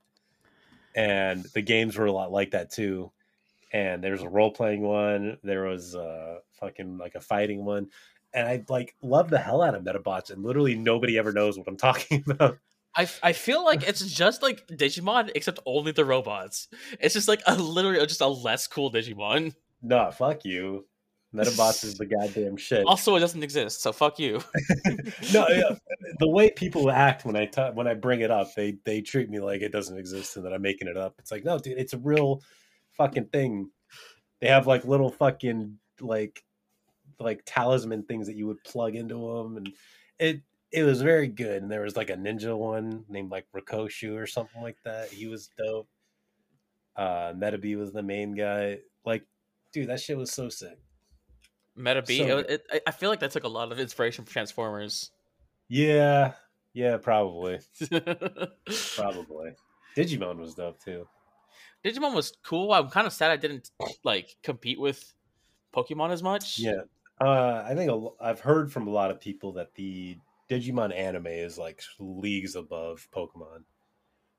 S2: and the games were a lot like that too. And there was a role playing one. There was uh fucking like a fighting one, and I like love the hell out of Medabots, and literally nobody ever knows what I'm talking about.
S3: I, I feel like it's just like Digimon, except only the robots. It's just like a literally just a less cool Digimon.
S2: No, fuck you. Medabots is the goddamn shit.
S3: Also, it doesn't exist, so fuck you.
S2: no, yeah, the way people act when I ta- when I bring it up, they they treat me like it doesn't exist and that I'm making it up. It's like, no, dude, it's a real fucking thing. They have like little fucking like like talisman things that you would plug into them, and it it was very good. And there was like a ninja one named like Rakoshu or something like that. He was dope. Uh, Metabee was the main guy. Like, dude, that shit was so sick.
S3: Meta B.
S2: So
S3: it, it, I feel like that took a lot of inspiration from Transformers.
S2: Yeah, yeah, probably, probably. Digimon was dope too.
S3: Digimon was cool. I'm kind of sad I didn't like compete with Pokemon as much.
S2: Yeah, uh, I think a I've heard from a lot of people that the Digimon anime is like leagues above Pokemon,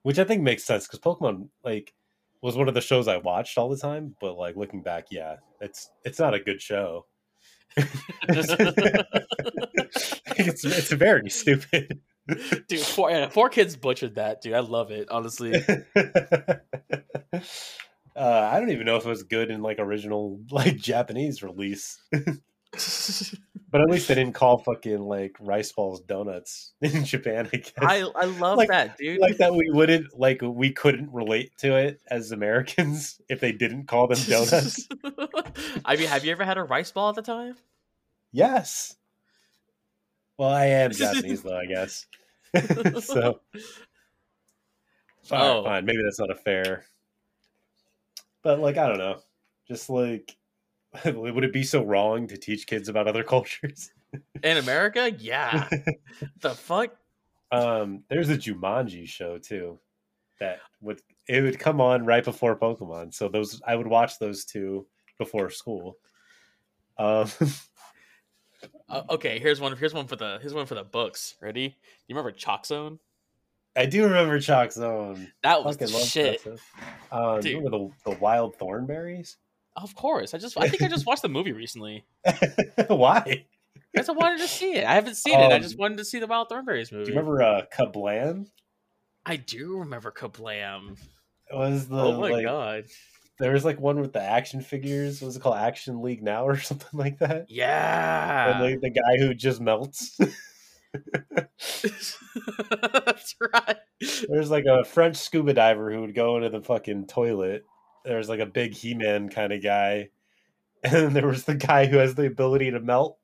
S2: which I think makes sense because Pokemon like was one of the shows I watched all the time. But like looking back, yeah, it's it's not a good show. it's it's very stupid.
S3: dude, four, yeah, 4Kids butchered that, dude. I love it, honestly.
S2: uh, I don't even know if it was good in like original like Japanese release. But at least they didn't call fucking like rice balls donuts in Japan. I guess.
S3: I I love
S2: Like-
S3: that, dude.
S2: like that we wouldn't like we couldn't relate to it as Americans if they didn't call them donuts.
S3: I mean, have you ever had a rice ball at the time?
S2: yes. Well, I am Japanese though, I guess. so fine,
S3: Oh.
S2: fine. Maybe that's not a fair. But like, I don't know. Just like, would it be so wrong to teach kids about other cultures?
S3: In America, yeah. the fuck?
S2: Um, there's a Jumanji show too that would it would come on right before Pokemon. So those I would watch those two before school. Um,
S3: Uh, okay, here's one. Here's one for the. Here's one for the books. Ready? You remember Chalk Zone?
S2: I do remember Chalk Zone.
S3: That was
S2: Fucking
S3: shit.
S2: Um,
S3: Dude.
S2: you remember the the wild thornberries?
S3: Of course. I just. I think I just watched the movie recently.
S2: Why?
S3: Because I wanted to see it. I haven't seen it. I
S2: Um,
S3: just wanted to see the Wild Thornberries movie.
S2: Do you remember uh, Kablam?
S3: I do remember Kablam.
S2: It was the
S3: oh my
S2: like
S3: god.
S2: There was like one with the action figures. Was it called Action League Now or something like that?
S3: Yeah.
S2: And like the guy who just melts.
S3: That's right.
S2: There's like a French scuba diver who would go into the fucking toilet. There's like a big He Man kind of guy. And then there was the guy who has the ability to melt.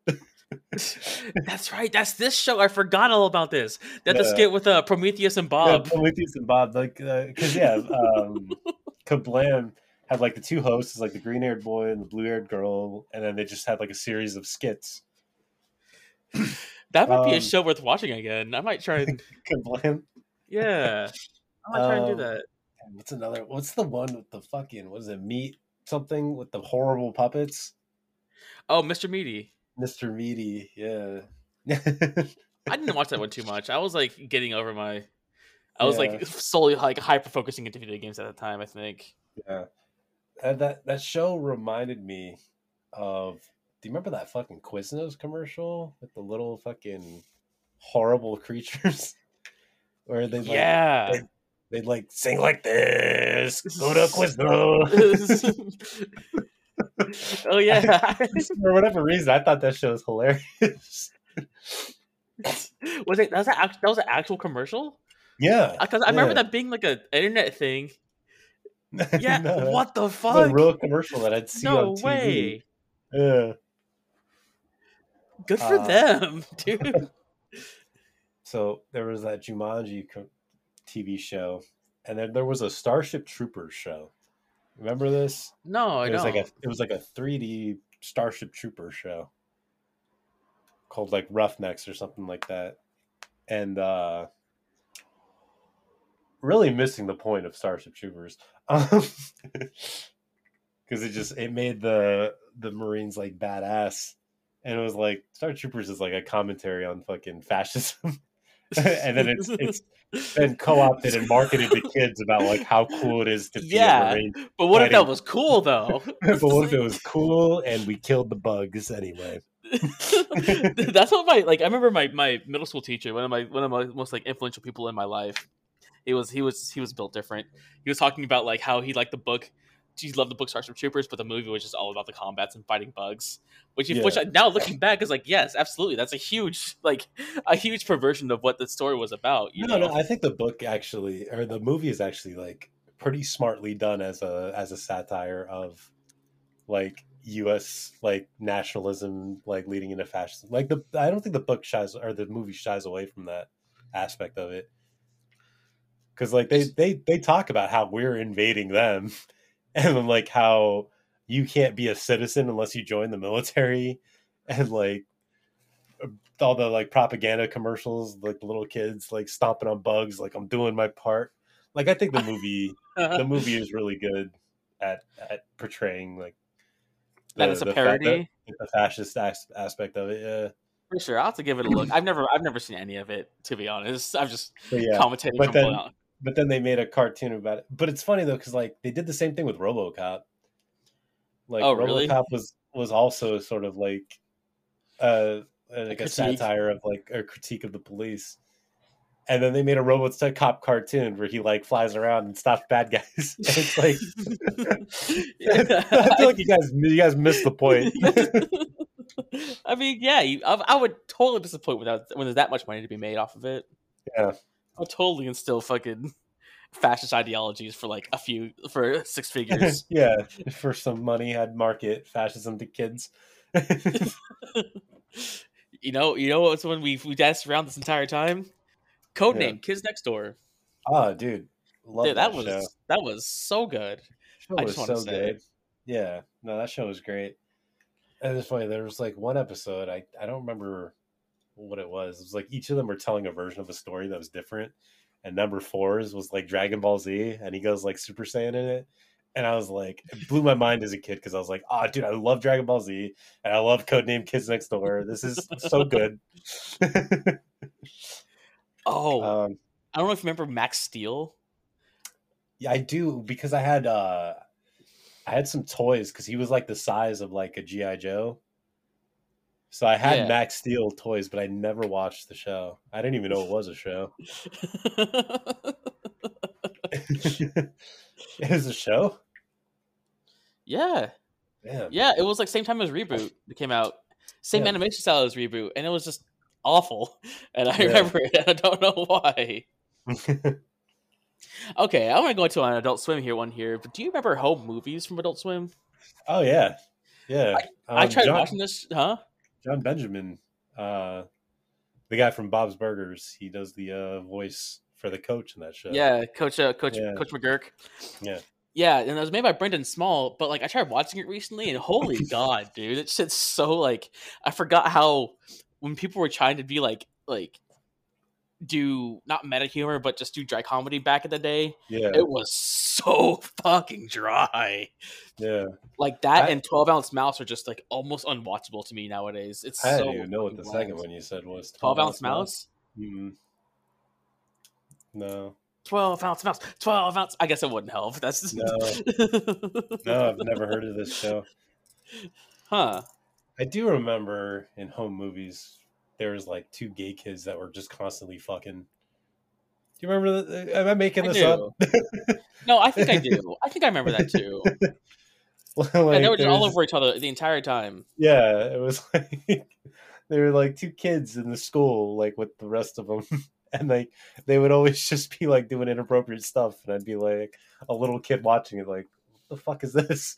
S3: That's right. That's this show. I forgot all about this. That the skit with uh, Prometheus and
S2: Yeah,
S3: Bob.
S2: Prometheus and Bob. Like, because, yeah, um, Kablam had like the two hosts, like the green haired boy and the blue haired girl. And then they just had like a series of skits.
S3: That might be a
S2: um,
S3: show worth watching again. I might try and
S2: Kablam.
S3: yeah. I might try and do
S2: Um,
S3: that.
S2: What's another? What's the one with the fucking? What is it? Meat something with the horrible puppets.
S3: Oh, Mr. Meaty.
S2: Mr. Meaty. Yeah.
S3: I didn't watch that one too much. I was like getting over my. I was
S2: Yeah.
S3: like solely like hyper focusing into video games at the time. I think.
S2: yeah. And that that show reminded me of. Do you remember that fucking Quiznos commercial with the little fucking horrible creatures? Where they like,
S3: yeah.
S2: they- they'd like sing like this. Go to Quiznos.
S3: oh yeah.
S2: For whatever reason, I thought that show was hilarious.
S3: was it? That was, an that was an actual commercial.
S2: Yeah.
S3: Because I remember
S2: Yeah.
S3: that being like a internet thing. Yeah.
S2: No,
S3: what the
S2: that's a
S3: fuck?
S2: real commercial that I'd see
S3: no
S2: on TV.
S3: way.
S2: Yeah.
S3: Good for
S2: Uh,
S3: them, dude.
S2: So there was that Jumanji TV show, and then there was a Starship Troopers show. Remember this?
S3: No, I
S2: it was
S3: don't.
S2: like a it was like a 3D Starship Troopers show called like Roughnecks or something like that. And uh really missing the point of Starship Troopers. Um because it just it made the the Marines like badass. And it was like Star Troopers is like a commentary on fucking fascism. and then it's it's been co-opted and marketed to kids about like how cool it is to be
S3: Yeah.
S2: a Marine.
S3: but what if that was cool though?
S2: but what if it was cool and we killed the bugs anyway?
S3: That's what my like. I remember my my middle school teacher, one of my one of my most like influential people in my life. He was he was he was built different. He was talking about like how he liked the book. He loved the book Starship Troopers, but the movie was just all about the combats and fighting bugs. Which,
S2: Yeah.
S3: which I, now looking back is like, yes, absolutely, that's a huge like a huge perversion of what the story was about.
S2: No,
S3: know?
S2: no, I think the book actually or the movie is actually like pretty smartly done as a as a satire of like U.S. like nationalism, like leading into fascism. Like the, I don't think the book shies or the movie shies away from that aspect of it, because like they they they talk about how we're invading them, and like how you can't be a citizen unless you join the military, and like uh, all the like propaganda commercials, like the little kids like stomping on bugs, like I'm doing my part. Like I think the movie the movie is really good at at portraying like
S3: that is a parody.
S2: the, the fascist as- aspect of it. Yeah,
S3: For sure, I'll have to give it a look. I've never, I've never seen any of it. To be honest, I've just
S2: but yeah.
S3: commentating
S2: but
S3: from
S2: then-. But then they made a cartoon about it. But it's funny though because like they did the same thing with RoboCop. Like
S3: Oh, really?
S2: RoboCop was was also sort of like uh like a,
S3: critique.
S2: satire of like a critique of the police. And then they made a RoboCop cartoon where he like flies around and stops bad guys. And it's like I feel like you guys you guys missed the point.
S3: I mean, yeah, you, I, I would totally disappoint without when there's that much money to be made off of it.
S2: Yeah.
S3: I'll totally instill fucking fascist ideologies for like a few for six figures.
S2: yeah, for some money, I'd market fascism to kids.
S3: you know, you know what's when we we danced around this entire time? Codename
S2: Yeah.
S3: Kids Next Door.
S2: oh, dude, love
S3: Dude,
S2: that,
S3: that was
S2: show.
S3: that was so good.
S2: show
S3: I
S2: was
S3: just wanna
S2: so
S3: say.
S2: good. Yeah, no, that show was great. And it's funny. There was like one episode. I I don't remember what it was. It was like each of them were telling a version of a story that was different. And number fours was like Dragon Ball Z, and he goes like Super Saiyan in it. And I was like, it blew my mind as a kid because I was like, oh, dude, I love Dragon Ball Z, and I love Codename Kids Next Door. This is so good.
S3: Oh,
S2: um,
S3: I don't know if you remember Max Steel.
S2: Yeah, I do because I had uh I had some toys because he was like the size of like a GI Joe. So I had
S3: Yeah.
S2: Max Steel toys, but I never watched the show. I didn't even know it was a show. it was a show.
S3: yeah,
S2: Damn.
S3: yeah, it was like same time as reboot. It came out same
S2: Yeah.
S3: animation style as reboot, and it was just awful. And I
S2: Yeah.
S3: remember it. And I don't know why. Okay, I want to go into an Adult Swim here. One here, but do you remember home movies from Adult Swim?
S2: oh yeah, yeah.
S3: I
S2: Um,
S3: tried
S2: John,
S3: watching this, huh?
S2: Jon Benjamin, uh, the guy from Bob's Burgers. He does the uh, voice for the coach in that show.
S3: Yeah, Coach, uh, Coach,
S2: Yeah.
S3: Coach McGurk.
S2: Yeah.
S3: Yeah, and it was made by Brendan Small, but like I tried watching it recently, and holy god, dude, it's just so like I forgot how when people were trying to be like like do not meta humor, but just do dry comedy back in the day,
S2: yeah,
S3: it was so fucking dry.
S2: yeah.
S3: Like that
S2: I-
S3: and Twelve Ounce Mouse are just like almost unwatchable to me nowadays. It's
S2: I
S3: so
S2: didn't even know what the
S3: fucking
S2: second one you said was.
S3: 12 ounce mouse?
S2: Mm. No,
S3: 12 ounce mouse. 12 ounce. I guess it wouldn't help. That's
S2: No. no, I've never heard of this show.
S3: huh.
S2: I do remember in home movies there was like two gay kids that were just constantly fucking. Do you remember? The, am I making
S3: I
S2: this
S3: do.
S2: up?
S3: No, I think I do. I think I remember that too.
S2: Like,
S3: and they were just all over each other the entire time.
S2: Yeah, it was like they were like two kids in the school, like with the rest of them, and like they would always just be like doing inappropriate stuff, and I'd be like a little kid watching it, like, "What the fuck is this?"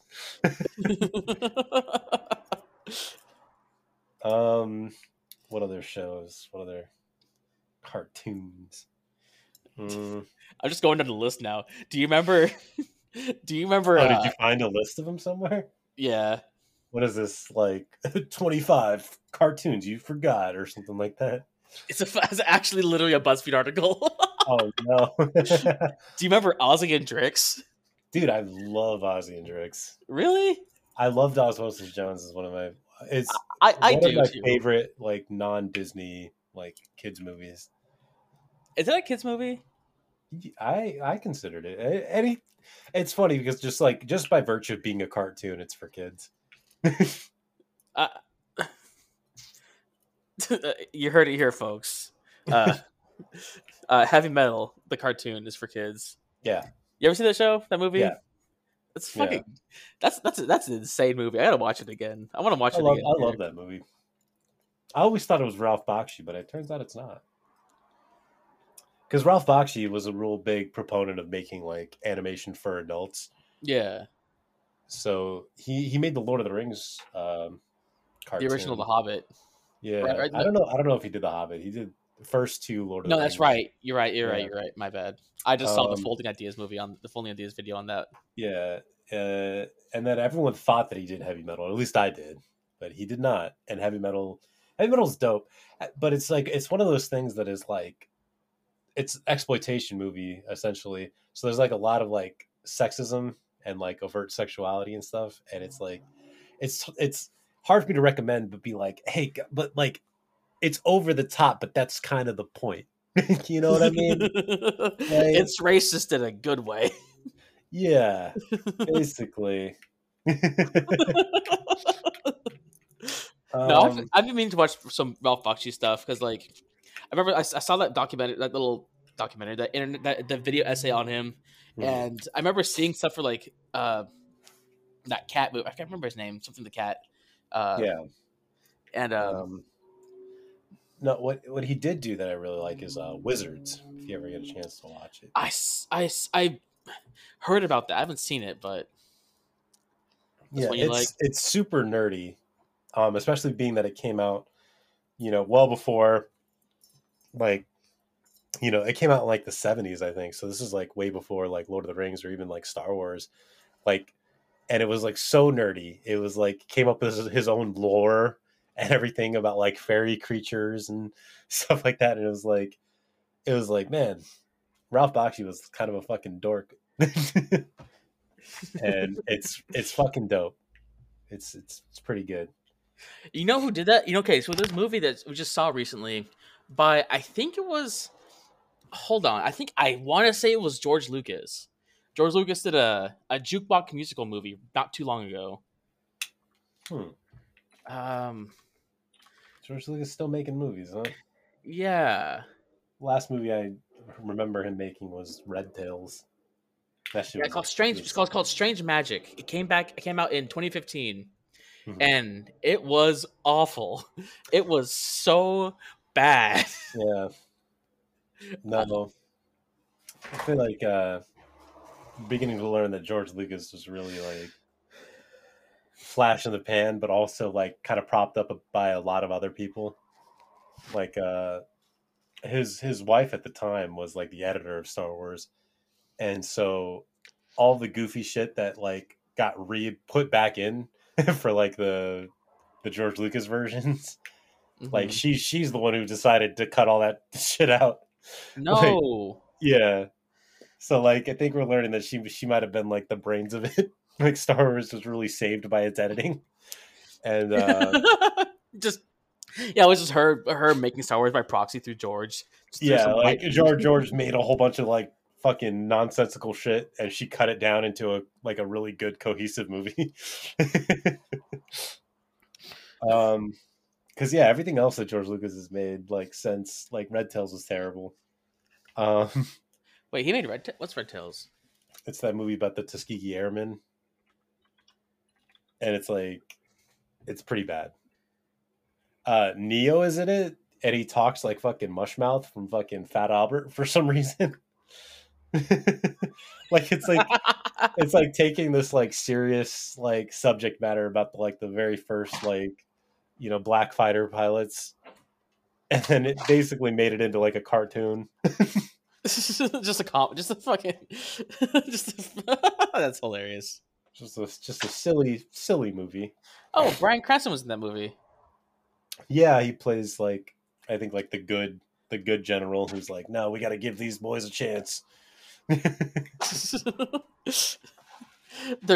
S2: Um, what other shows? What other cartoons? Mm.
S3: I'm just going down the list now. Do you remember? Do you remember?
S2: Oh,
S3: uh,
S2: did you find a list of them somewhere?
S3: Yeah.
S2: What is this like? Twenty-five cartoons you forgot, or something like that?
S3: It's, a, it's actually literally a BuzzFeed article.
S2: Oh no,
S3: Do you remember Ozzy and Drix?
S2: dude! I love Ozzy and Drix.
S3: Really?
S2: I loved Osmosis Jones. Is one of my it's
S3: I, I
S2: one
S3: do
S2: of my
S3: too.
S2: favorite like non-Disney like kids movies.
S3: Is that a kids movie?
S2: I I considered it. Any, it's funny because just like just by virtue of being a cartoon, it's for kids.
S3: Uh, you heard it here, folks. Uh, uh, Heavy Metal, the cartoon, is for kids.
S2: Yeah.
S3: You ever see that show? That movie?
S2: Yeah.
S3: It's
S2: Yeah.
S3: fucking. That's that's that's an insane movie. I gotta watch it again. I want to watch
S2: I
S3: it
S2: love
S3: again.
S2: I love that movie. I always thought it was Ralph Bakshi, but it turns out it's not. Because Ralph Bakshi was a real big proponent of making like animation for adults.
S3: Yeah.
S2: so he he made the Lord of the Rings um, cartoon.
S3: The original The Hobbit.
S2: Yeah,
S3: right, right,
S2: I don't know. I don't know if he did the Hobbit. He did the first two Lord of
S3: No,
S2: the
S3: that's right. You're right. You're right. You're right. My bad. I just saw the
S2: Um,
S3: Folding Ideas movie on the Folding Ideas video on that.
S2: Yeah, uh, and then everyone thought that he did heavy metal. At least I did, but he did not. And heavy metal, heavy metal's dope, Uh, but it's like it's one of those things that is like, it's exploitation movie essentially. So there's like a lot of like sexism and like overt sexuality and stuff, and it's like, it's it's hard for me to recommend, but be like, hey, but like, it's over the top, but that's kind of the point. you know what I mean?
S3: it's racist in a good way.
S2: Yeah, basically.
S3: no, I've,
S2: Um,
S3: I've been meaning to watch some Ralph Bakshi stuff because, like, I remember I saw that documentary, that little documentary, that internet, that the video essay on him,
S2: mhm.
S3: and I remember seeing stuff for like uh that cat movie. I can't remember his name. Something the cat. Uh,
S2: yeah.
S3: and um,
S2: Um, no, what what he did do that I really like is uh, Wizards. If you ever get a chance to watch it,
S3: I, I, I heard about that. I haven't seen it, but
S2: yeah, it's
S3: like?
S2: it's super nerdy, um, especially being that it came out, you know, well before, like, you know, it came out in like the seventies, I think. So this is like way before like Lord of the Rings or even like Star Wars, like, and it was like so nerdy. It was like came up with his, his own lore and everything about like fairy creatures and stuff like that. And it was like, it was like, man, Ralph Bakshi was kind of a fucking dork. and it's it's fucking dope. It's it's it's pretty good.
S3: You know who did that? You know, okay, so this movie that we just saw recently by I think it was hold on, I think I want to say it was George Lucas. George Lucas did a, a jukebox musical movie not too long ago.
S2: Hmm.
S3: Um
S2: George Lucas still making movies, huh?
S3: yeah.
S2: Last movie I remember him making was Red Tails. That shit
S3: Yeah,
S2: was
S3: called Strange it's called, called Strange Magic. It came back it came out in 2015
S2: Mhm.
S3: and it was awful. It was so bad.
S2: Yeah. No. I feel like uh beginning to learn that George Lucas was really like flash in the pan, but also like kind of propped up by a lot of other people. Like uh his his wife at the time was like the editor of Star Wars. And so all the goofy shit that like got re put back in for like the the George Lucas versions. Like
S3: Mhm.
S2: she she's the one who decided to cut all that shit out.
S3: no.
S2: Yeah. So like I think we're learning that she she might have been like the brains of it. like Star Wars was really saved by its editing. And uh
S3: just yeah, it was just her her making Star Wars by proxy through George.
S2: Yeah, like George George made a whole bunch of like fucking nonsensical shit and she cut it down into a like a really good cohesive movie. um cuz yeah, everything else that George Lucas has made like since like Red Tails was terrible. Um
S3: Wait, he made Red. Ta- What's Red Tails?
S2: it's that movie about the Tuskegee Airmen, and it's like it's pretty bad. Uh, Neo is in it, and he talks like fucking Mushmouth from fucking Fat Albert for some reason. like it's like it's like taking this like serious like subject matter about the, like the very first like you know black fighter pilots, and then it basically made it into like a cartoon.
S3: just a comp, just a fucking, just a, that's hilarious.
S2: Just a just a silly silly movie.
S3: Oh, Bryan Cranston was in that movie.
S2: Yeah, he plays like I think like the good the good general who's like, no, we got to give these boys a chance.
S3: they're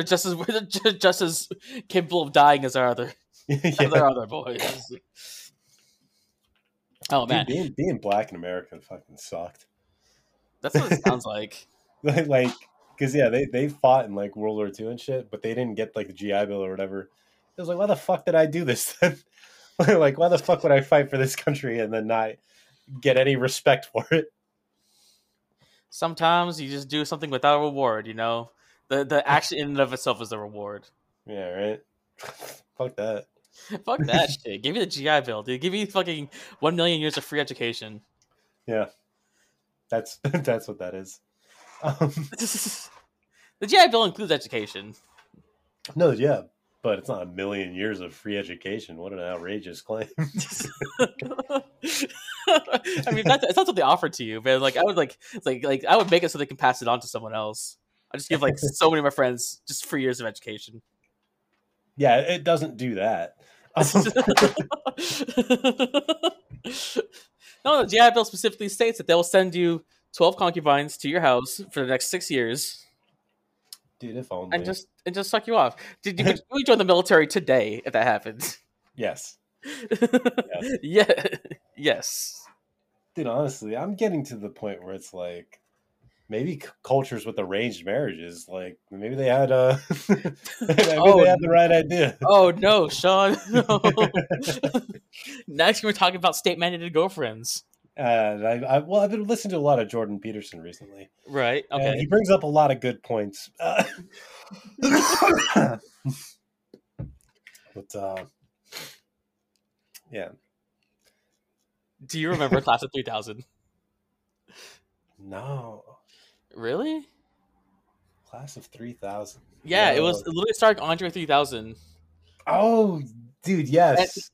S3: just as they're just as capable of dying as our other as our other boys. Oh
S2: Dude,
S3: man,
S2: being being black in America fucking sucked.
S3: that's what it sounds like.
S2: like, because yeah, they they fought in like World War II and shit, but they didn't get like the GI Bill or whatever. It was like, why the fuck did I do this then? like, why the fuck would I fight for this country and then not get any respect for it?
S3: Sometimes you just do something without a reward. You know, the the action in and of itself is the reward.
S2: Yeah, right. fuck that.
S3: Fuck that shit. Give me the GI Bill, dude. Give me fucking one million years of free education.
S2: Yeah, that's that's what that is. Um,
S3: the GI Bill includes education.
S2: No, yeah, but it's not a million years of free education. What an outrageous claim!
S3: I mean, that's, that's what they offer to you, but like I would like like like I would make it so they can pass it on to someone else. I just give like so many of my friends just free years of education.
S2: yeah, it doesn't do that.
S3: no, the GI Bill specifically states that they will send you twelve concubines to your house for the next six years
S2: Dude, if only.
S3: and just and just suck you off. Did you, would you join the military today if that happens?
S2: yes,
S3: yeah. Yes.
S2: dude. Honestly, I'm getting to the point where it's like maybe c- cultures with arranged marriages, like maybe they had uh, maybe
S3: Oh,
S2: they had the right idea.
S3: Oh no, Sean. No. Next, we're talking about state mandated girlfriends.
S2: And I, I, well, I've been listening to a lot of Jordan Peterson recently.
S3: Right.
S2: and
S3: Okay.
S2: he brings up a lot of good points. Uh, but uh, yeah,
S3: Do you remember Class of 3000?
S2: no
S3: Really?
S2: class of three thousand.
S3: Yeah, it was
S2: No.
S3: it literally starred Andre 3000.
S2: Oh, dude, yes,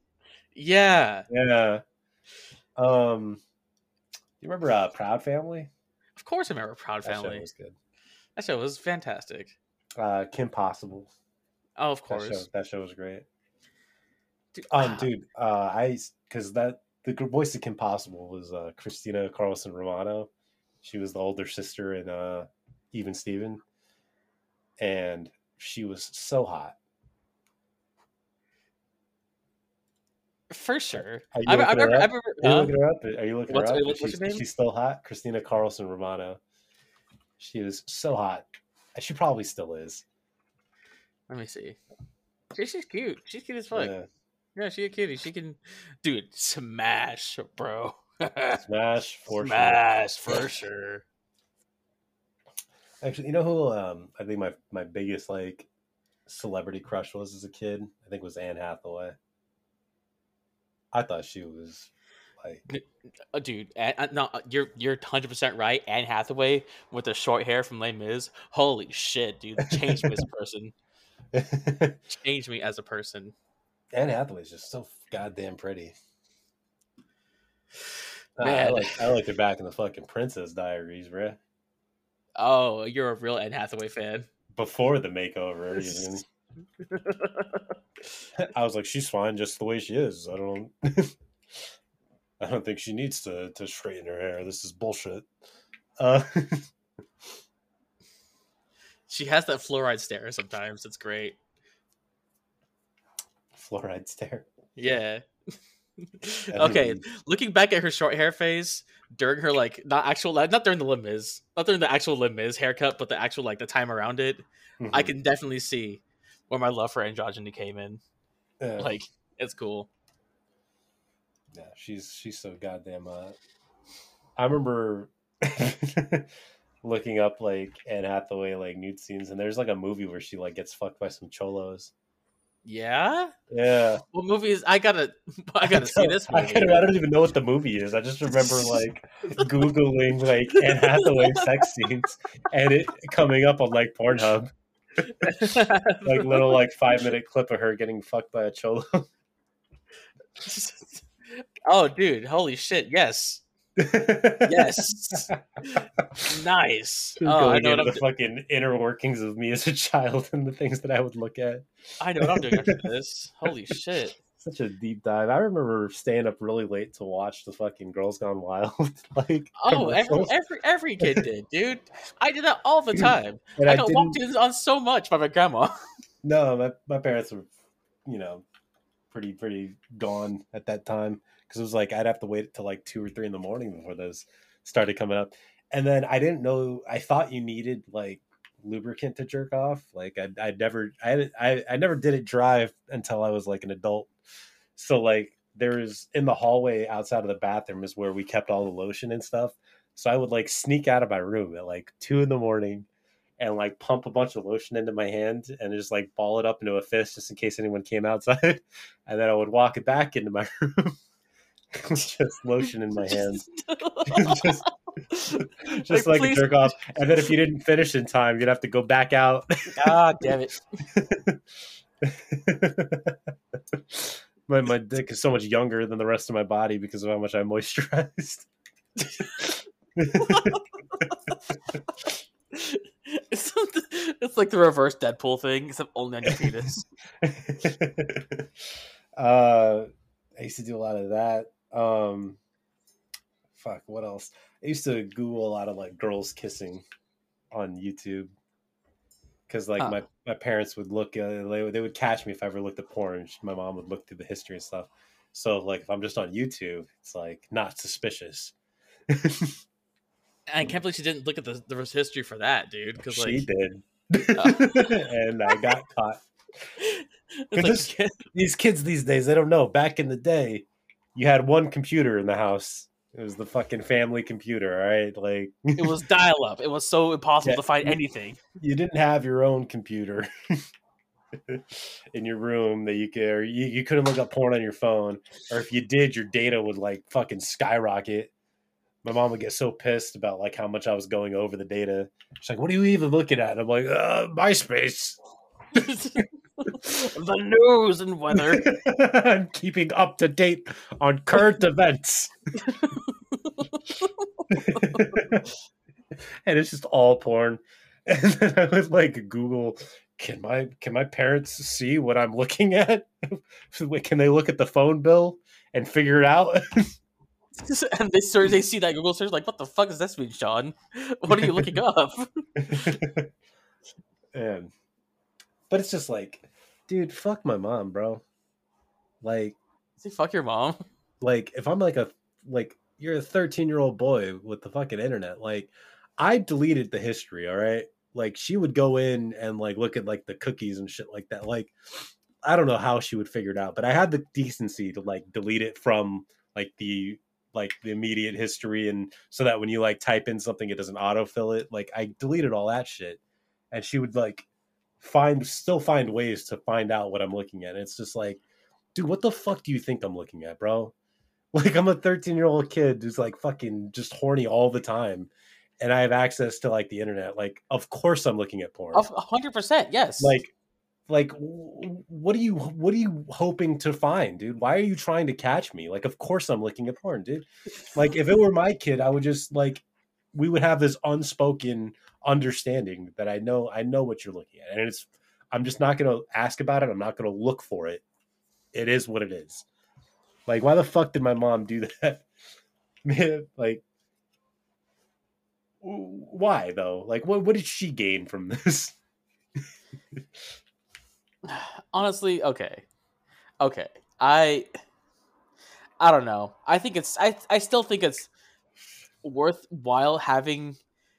S3: Yeah.
S2: yeah. Um, you remember uh, Proud Family?
S3: Of course, I remember Proud
S2: That show was good.
S3: That show was fantastic.
S2: Uh, Kim Possible.
S3: Oh, of
S2: That
S3: course.
S2: show, that show was great.
S3: Dude,
S2: Um,
S3: ah,
S2: dude, uh, I because that the voice of Kim Possible was uh, Christina Carlson Romano. She was the older sister in uh, Even Steven, and she was so hot.
S3: For sure.
S2: Are you looking her up? Are you looking up? Are you looking
S3: What's-
S2: her up?
S3: what's her
S2: she's,
S3: name?
S2: she's still hot. Christina Carlson Romano. She was so hot. She probably still is.
S3: Let me see. She, she's cute. She's cute as fuck. Yeah.
S2: Yeah.
S3: she's a cutie. She can, dude, smash, bro.
S2: Smash for sure.
S3: smash for sure.
S2: Actually, you know who um I think my my biggest like celebrity crush was as a kid? I think was Anne Hathaway. I thought she was like
S3: Uh, dude, and, uh, no, uh, you're you're hundred percent right. Anne Hathaway with the short hair from Les Mis. Holy shit, dude! Changed me as a person. Changed me as a person.
S2: Anne Hathaway's just so goddamn pretty. Nah, I
S3: Man.
S2: like I liked her back in the fucking Princess Diaries, bruh.
S3: Oh, you're a real Anne Hathaway fan.
S2: Before the makeover, even. I was like, she's fine just the way she is. I don't I don't think she needs to to straighten her hair. This is bullshit. Uh
S3: She has that fluoride stare sometimes. It's great.
S2: fluoride stare.
S3: Yeah. Okay, looking back at her short hair phase during her like not actual not during the Les Mis not during the actual Les Mis haircut, but the actual like the time around it, I
S2: Mhm.
S3: can definitely see where my love for androgyny came in.
S2: Yeah.
S3: Like it's cool.
S2: Yeah, she's she's so goddamn. Uh, I remember looking up like Anne Hathaway like nude scenes, and there's like a movie where she like gets fucked by some cholos.
S3: Yeah.
S2: Yeah,
S3: What movies? I gotta I gotta see this
S2: I,
S3: movie.
S2: I don't even know what the movie is. I just remember like googling like Anne Hathaway sex scenes and it coming up on like Pornhub, like little like five minute clip of her getting fucked by a cholo.
S3: oh, dude! Holy shit! Yes, yes, nice. Oh, I know what
S2: into
S3: I'm.
S2: the
S3: Do-
S2: fucking inner workings of me as a child and the things that I would look at.
S3: I know what I'm doing after this. Holy shit!
S2: Such a deep dive. I remember staying up really late to watch the fucking Girls Gone Wild. like
S3: Oh, every, every every kid did, dude. I did that all the time.
S2: and
S3: I
S2: I,
S3: got walked in on so much by my grandma.
S2: No, my my parents were, you know, pretty pretty gone at that time because it was like I'd have to wait till like two or three in the morning before those started coming up, and then I didn't know. I thought you needed like lubricant to jerk off. Like I I never I I I never did it dry until I was like an adult. So like there was in the hallway outside of the bathroom is where we kept all the lotion and stuff. So I would like sneak out of my room at like two in the morning and like pump a bunch of lotion into my hand and just like ball it up into a fist just in case anyone came outside. And then I would walk it back into my room just lotion in my hands. just just
S3: Like,
S2: like, a jerk off. And then if you didn't finish in time, you'd have to go back out.
S3: God damn it!
S2: my my dick is so much younger than the rest of my body because of how much I moisturized.
S3: It's, it's like the reverse Deadpool thing, except only on your penis.
S2: uh, I used to do a lot of that. Um, fuck, what else? I used to Google a lot of like girls kissing on YouTube because like my, my parents would look, uh, they, would- they would catch me if I ever looked at porn. My mom would look through the history and stuff. So like if I'm just on YouTube, it's like not suspicious.
S3: I can't believe she didn't look at the, the history for that, dude. Because
S2: she did,
S3: Oh.
S2: and I got caught.
S3: like
S2: this- these kids these days they don't know back in the day you had one computer in the house it was the fucking family computer all right like
S3: it was dial up. It was so impossible
S2: Yeah.
S3: to find anything.
S2: you didn't have your own computer in your room that you could or you, you couldn't look up porn on your phone or if you did your data would like fucking skyrocket my mom would get so pissed about like how much i was going over the data she's like what are you even looking at i'm like uh myspace
S3: the news and weather.
S2: I'm keeping up to date on current events. and it's just all porn. And then I would like Google, can my can my parents see what I'm looking at? can they look at the phone bill and figure it out?
S3: and they search, they see that Google search, like, what the fuck does this mean, Sean? What are you looking up?
S2: and but it's just like, dude, fuck my mom, bro. Like
S3: Say, fuck your mom.
S2: like if I'm like a like you're a 13 year old boy with the fucking internet, like I deleted the history, all right? Like she would go in and like look at like the cookies and shit like that. Like I don't know how she would figure it out, but I had the decency to like delete it from like the like the immediate history and so that when you like type in something it doesn't autofill it. Like I deleted all that shit. And she would like find still find ways to find out what I'm looking at. It's just like, dude, what the fuck do you think I'm looking at, bro? Like I'm a 13 year old kid who's like fucking just horny all the time, and I have access to like the internet. Like, of course I'm looking at porn.
S3: Hundred percent, yes.
S2: Like, like what are you what are you hoping to find, dude? Why are you trying to catch me? Like, of course I'm looking at porn, dude. Like, if it were my kid, I would just like we would have this unspoken understanding that I know I know what you're looking at, and it's I'm just not gonna ask about it. I'm not gonna look for it. It is what it is. Like, why the fuck did my mom do that? Man, like, why though? Like, what what did she gain from this?
S3: honestly, okay, okay. I, I don't know. I think it's. I I still think it's worthwhile having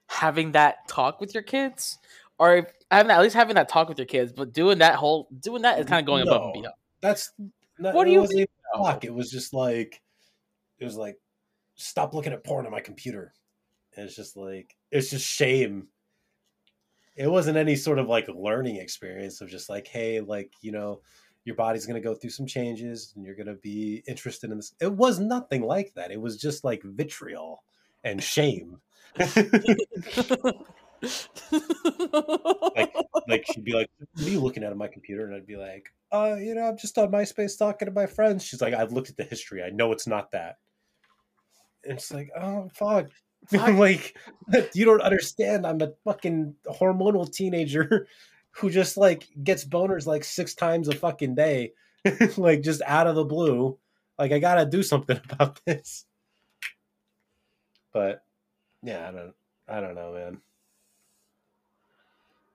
S3: having that talk with your kids, or having at least having that talk with your kids. But doing that whole doing that is kind of going above and beyond.
S2: That's not,
S3: What do you mean,
S2: talk. It was just like it was like stop looking at porn on my computer. And it's just like it's just shame. It wasn't any sort of like learning experience of just like, hey, like, you know, your body's gonna go through some changes and you're gonna be interested in this. It was nothing like that. It was just like vitriol and shame. Like like she'd be like, "What are you looking at on my computer?" And I'd be like, "Uh, you know, I'm just on MySpace talking to my friends." She's like, "I've looked at the history. I know it's not that." And it's like, "Oh fuck!" I'm like, "You don't understand. I'm a fucking hormonal teenager who just like gets boners like six times a fucking day, like just out of the blue. Like I gotta do something about this." But yeah, I don't, I don't know, man.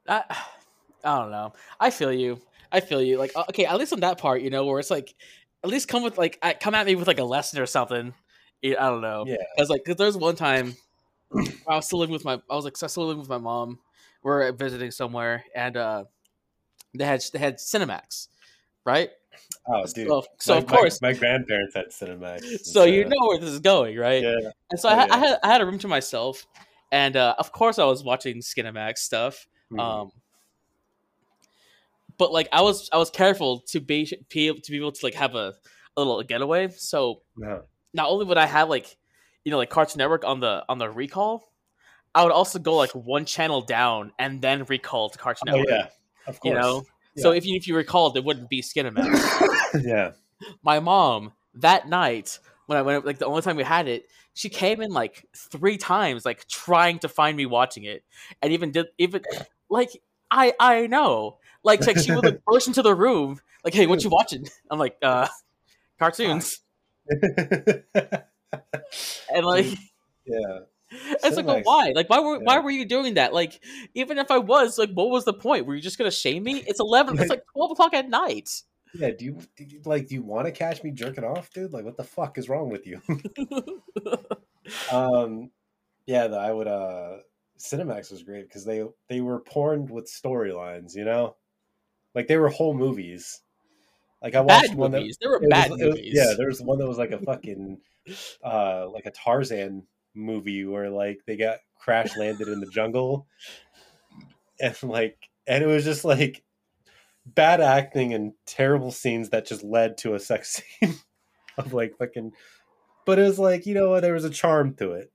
S3: I, I don't know. I feel you. I feel you. Like uh, okay, at least on that part, you know, where it's like, at least come with like, come at me with like a lesson or something. I don't know.
S2: Yeah.
S3: Cause like, cause there's one time I was still living with my, I was like, I was still living with my mom. We're visiting somewhere, and uh they had they had Cinemax, right?
S2: Oh, dude.
S3: So, so
S2: My-
S3: of course,
S2: my, my grandparents had Cinemax.
S3: so you know where this is going, right?
S2: Yeah.
S3: And so
S2: Oh,
S3: I, had, I had I had a room to myself, and uh, of course I was watching Skinamax stuff.
S2: Mhm.
S3: Um, but like I was I was careful to be, to be able to like have a, a little getaway. So
S2: No.
S3: not only would I have like you know, like Cartoon Network on the on the recall, I would also go like one channel down and then recall to Cartoon
S2: Oh
S3: Network.
S2: yeah, of course.
S3: You know, so if you if you recalled, it wouldn't be Skinamax.
S2: yeah.
S3: My mom that night when I went like the only time we had it, she came in like three times, like trying to find me watching it, and even did even like I I know like like she would like burst into the room like hey what you watching? I'm like uh cartoons and like.
S2: yeah.
S3: It's like, well, why? Like, why were why were you doing that? Like, even if I was, like, what was the point? Were you just gonna shame me? It's eleven. It's like twelve o'clock at night.
S2: Yeah, do you, do you like do you want to catch me jerking off, dude? Like what the fuck is wrong with you? um yeah, I would uh Cinemax was great because they they were porn with storylines, you know? Like they were whole movies. Like I watched
S3: bad
S2: one that
S3: movies. There were
S2: was-
S3: bad
S2: was-
S3: movies.
S2: yeah, there was one that was like a fucking uh like a Tarzan movie where like they got crash landed in the jungle. And like and it was just like bad acting and terrible scenes that just led to a sex scene of like fucking but it was like you know there was a charm to it.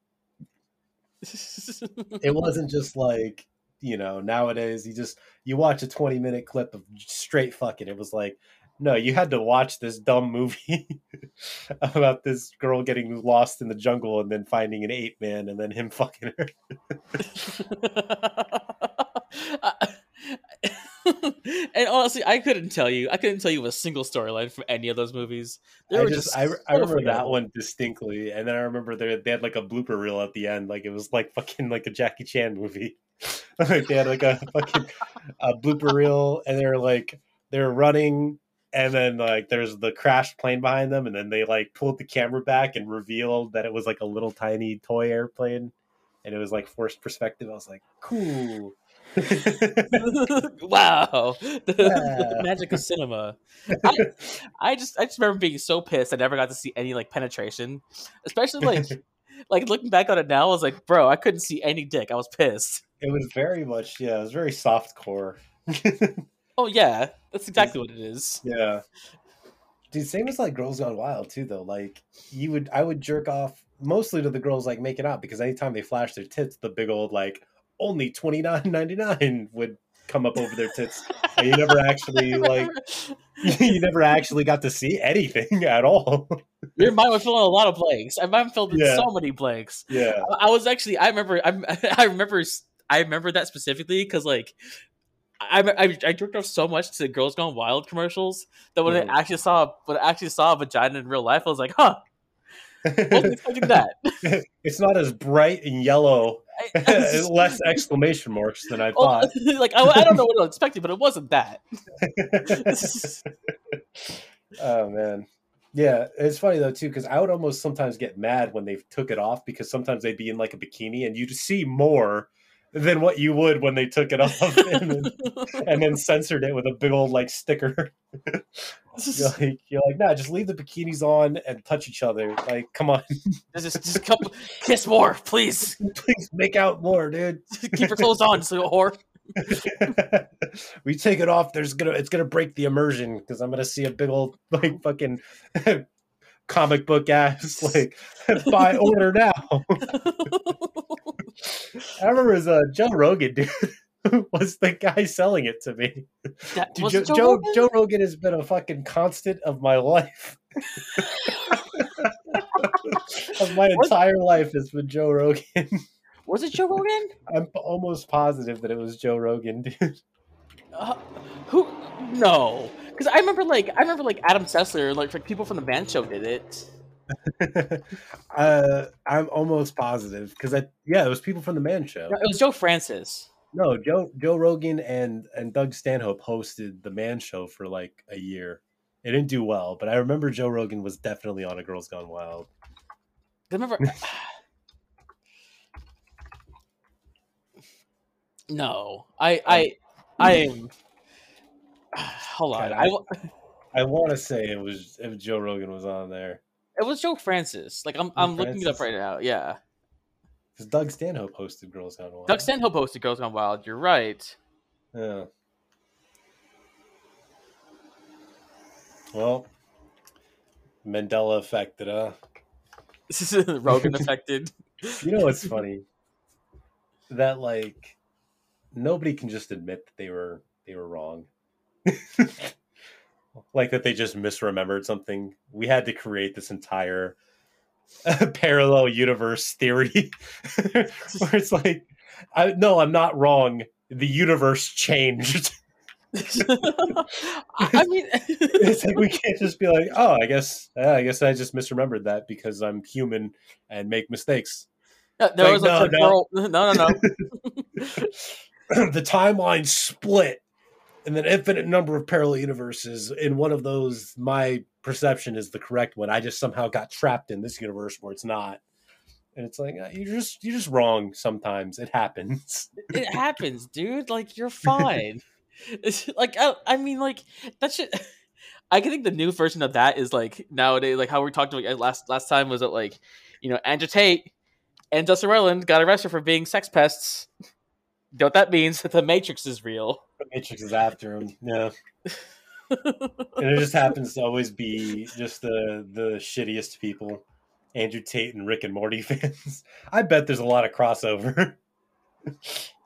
S2: It wasn't just like you know nowadays you just you watch a 20 minute clip of straight fucking. It was like no you had to watch this dumb movie about this girl getting lost in the jungle and then finding an ape man and then him fucking her
S3: and honestly, I couldn't tell you. I couldn't tell you a single storyline from any of those movies. They
S2: I just,
S3: just,
S2: I, I remember that one distinctly, and then I remember they, they had like a blooper reel at the end, like it was like fucking like a Jackie Chan movie. like they had like a fucking a blooper reel, and they're like they're running, and then like there's the crashed plane behind them, and then they like pulled the camera back and revealed that it was like a little tiny toy airplane, and it was like forced perspective. I was like, cool.
S3: wow, the, the magic of cinema. I, I just, I just remember being so pissed. I never got to see any like penetration, especially like, like looking back on it now. I was like, bro, I couldn't see any dick. I was pissed.
S2: it was very much yeah, it was very soft core.
S3: Oh yeah, that's exactly what it is.
S2: Yeah. Dude, same as like Girls Gone Wild too, though. Like you would, I would jerk off mostly to the girls like making out because anytime they flash their tits, the big old like only twenty nine ninety nine would come up over their tits. And you never actually like, you never actually got to see anything at all.
S3: Your mind would fill in a lot of blanks. My mind filled in
S2: Yeah.
S3: so many blanks.
S2: yeah,
S3: I I was actually, I remember, I, I remember, I remember that specifically because like. I, I I jerked off so much to Girls Gone Wild commercials that when
S2: Mhm.
S3: I actually saw when I actually saw a vagina in real life, I was like, "Huh, wasn't expecting that."
S2: it's not as bright and yellow,
S3: I- I just-
S2: less exclamation marks than I
S3: well,
S2: thought.
S3: like I, I don't know what I was expecting, but it wasn't that.
S2: oh man yeah it's funny though too because i would almost sometimes get mad when they took it off because sometimes they'd be in like a bikini and you'd see more than what you would when they took it off and, then, and then censored it with a big old like sticker. You're like you're like nah just leave the bikinis on and touch each other. Like come on.
S3: Just, just come, kiss more, please.
S2: please make out more dude.
S3: Keep your clothes on, so whore.
S2: we take it off there's gonna it's gonna break the immersion because i'm gonna see a big old like fucking comic book ass like buy order now i remember it was uh, joe rogan dude was the guy selling it to me
S3: That-
S2: Dude, joe,
S3: Joe
S2: joe,
S3: Rogan?
S2: joe rogan has been a fucking constant of my life of my
S3: What?
S2: entire life has been joe rogan
S3: Was it Joe Rogan?
S2: i'm almost positive that it was joe rogan dude
S3: Uh, who? No, because I remember like I remember like Adam Sessler, like, like people from the Man Show did it.
S2: uh, I'm almost positive because I yeah, it was people from the Man Show.
S3: No, It was Joe Francis.
S2: No, Joe Joe Rogan and and Doug Stanhope hosted the Man Show for like a year. It didn't do well, but I remember Joe Rogan was definitely on a Girls Gone Wild.
S3: I remember. no, I I I am. Hold on,
S2: God,
S3: I,
S2: I want to say it was if Joe Rogan was on there
S3: it was Joe Francis. Like I'm I'm looking it up right now. Yeah,
S2: because Doug Stanhope hosted Girls Gone Wild.
S3: Doug Stanhope hosted Girls Gone Wild. You're right.
S2: Yeah. Well, Mandela affected, huh?
S3: This is Rogan affected.
S2: You know what's funny? That like nobody can just admit that they were they were wrong. like that they just misremembered something. We had to create this entire parallel universe theory where it's like I no, I'm not wrong. The universe changed.
S3: I mean,
S2: it's like we can't just be like, oh, I guess, yeah, I guess I just misremembered that because I'm human and make mistakes.
S3: there
S2: Like,
S3: was
S2: no,
S3: a
S2: no.
S3: No, no, no.
S2: the timeline split, and an infinite number of parallel universes. In one of those, my perception is the correct one. I just somehow got trapped in this universe where it's not. And it's like uh, you're just you're just wrong. Sometimes it happens.
S3: it happens, dude. Like you're fine. Like I, I mean, like that shit. I can think the new version of that is like nowadays, like how we talked about last last time was it like, you know, Andrew Tate and Justin Roiland got arrested for being sex pests. You know what that means? That the Matrix is real.
S2: The Matrix is after him. Yeah. and it just happens to always be just the the shittiest people andrew tate and rick and morty fans i bet there's a lot of crossover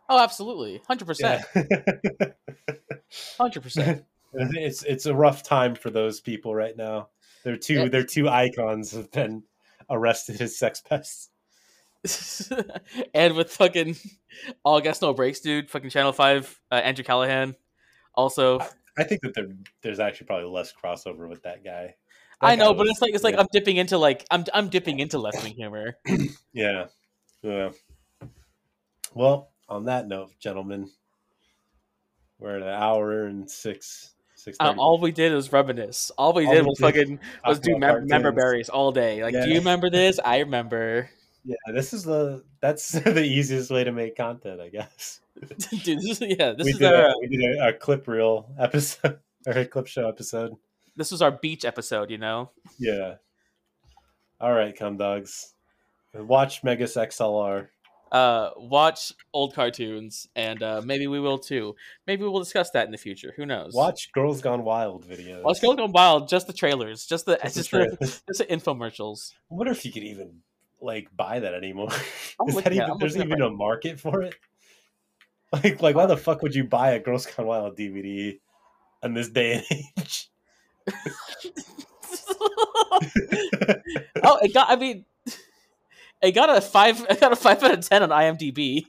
S3: oh, absolutely, hundred percent,
S2: yeah.
S3: hundred percent.
S2: it's it's a rough time for those people right now They're two
S3: Yeah.
S2: their two icons have been arrested as sex pests
S3: and with fucking all gas no brakes, dude. Fucking Channel Five, uh, Andrew Callaghan. Also,
S2: i think that there, there's actually probably less crossover with that guy
S3: I
S2: That guy
S3: know, but
S2: was-
S3: it's like it's like
S2: yeah.
S3: I'm dipping into like I'm I'm dipping into left wing humor.
S2: yeah yeah well on that note gentlemen we're at an hour and six six
S3: Uh, all we did was reminisce. All we
S2: All
S3: did
S2: we
S3: was
S2: did
S3: fucking was do mem- member berries all day. Like,
S2: Yeah.
S3: do you remember this? I remember.
S2: Yeah, this is the that's the easiest way to make content, I guess.
S3: Dude, this is, yeah, this
S2: we
S3: is
S2: did,
S3: our
S2: a, we did a, a clip reel episode or a clip show episode.
S3: this was our beach episode. You know,
S2: Yeah. All right, come dogs. Watch Megas XLR.
S3: uh, watch old cartoons, and uh, maybe we will too. Maybe we'll discuss that in the future. Who knows?
S2: Watch Girls Gone Wild videos.
S3: Watch Girls Gone Wild. Just the trailers. Just the
S2: Just
S3: just the,
S2: trailers.
S3: just the infomercials.
S2: I wonder if you could even like buy that anymore. Is that even there's even a market for it? Like like why the fuck would you buy a Girls Gone Wild DVD in this day and age?
S3: oh, it got. I mean, it got a five. It got a five out of ten on IMDb.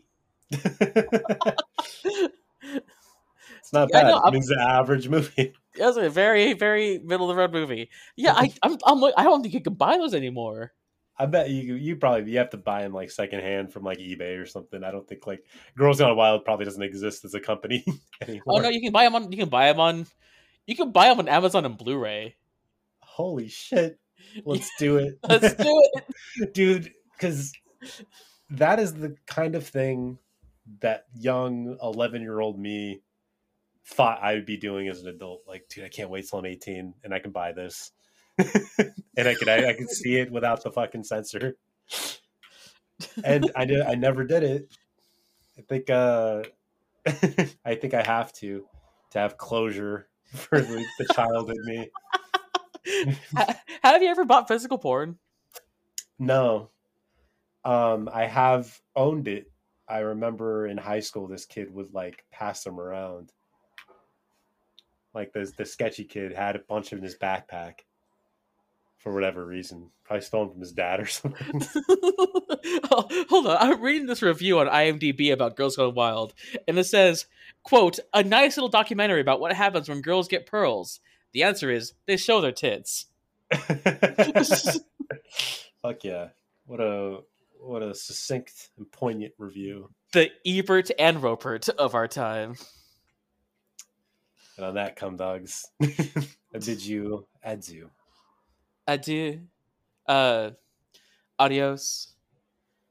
S2: It's not
S3: Yeah, I
S2: bad.
S3: know,
S2: it means an average movie.
S3: It was a very, very middle of the road movie. Yeah, I, I'm, I'm, I don't think you can buy those anymore.
S2: I bet you you probably you have to buy them like secondhand from like eBay or something. I don't think like Girls Gone Wild probably doesn't exist as a company oh, anymore.
S3: Oh no, you can buy them on. You can buy them on. You can buy them on Amazon and Blu-ray.
S2: Holy shit! Let's do it.
S3: Let's do it.
S2: dude. Because that is the kind of thing that young eleven year old me thought I would be doing as an adult. Like, dude, I can't wait till I'm eighteen and I can buy this, and I can I, I can see it without the fucking censor. and I did. I never did it. I think. uh I think I have to to have closure for the, the child in me.
S3: Ha- Have you ever bought physical porn?
S2: No, um, I have owned it. I remember in high school, this kid would like pass them around. Like the the sketchy kid had a bunch of in his backpack for whatever reason. Probably stolen from his dad or something.
S3: Oh, Hold on, I'm reading this review on IMDb about Girls Gone Wild, and it says, "quote A nice little documentary about what happens when girls get pearls." The answer is they show their tits.
S2: Fuck yeah! What a what a succinct and poignant review.
S3: The Ebert and Ropert of our time.
S2: And on that, come dogs. I bid you adieu.
S3: Adieu. Uh, adios.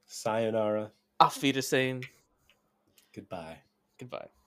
S2: Sayonara.
S3: Auf Wiedersehen.
S2: Goodbye.
S3: Goodbye.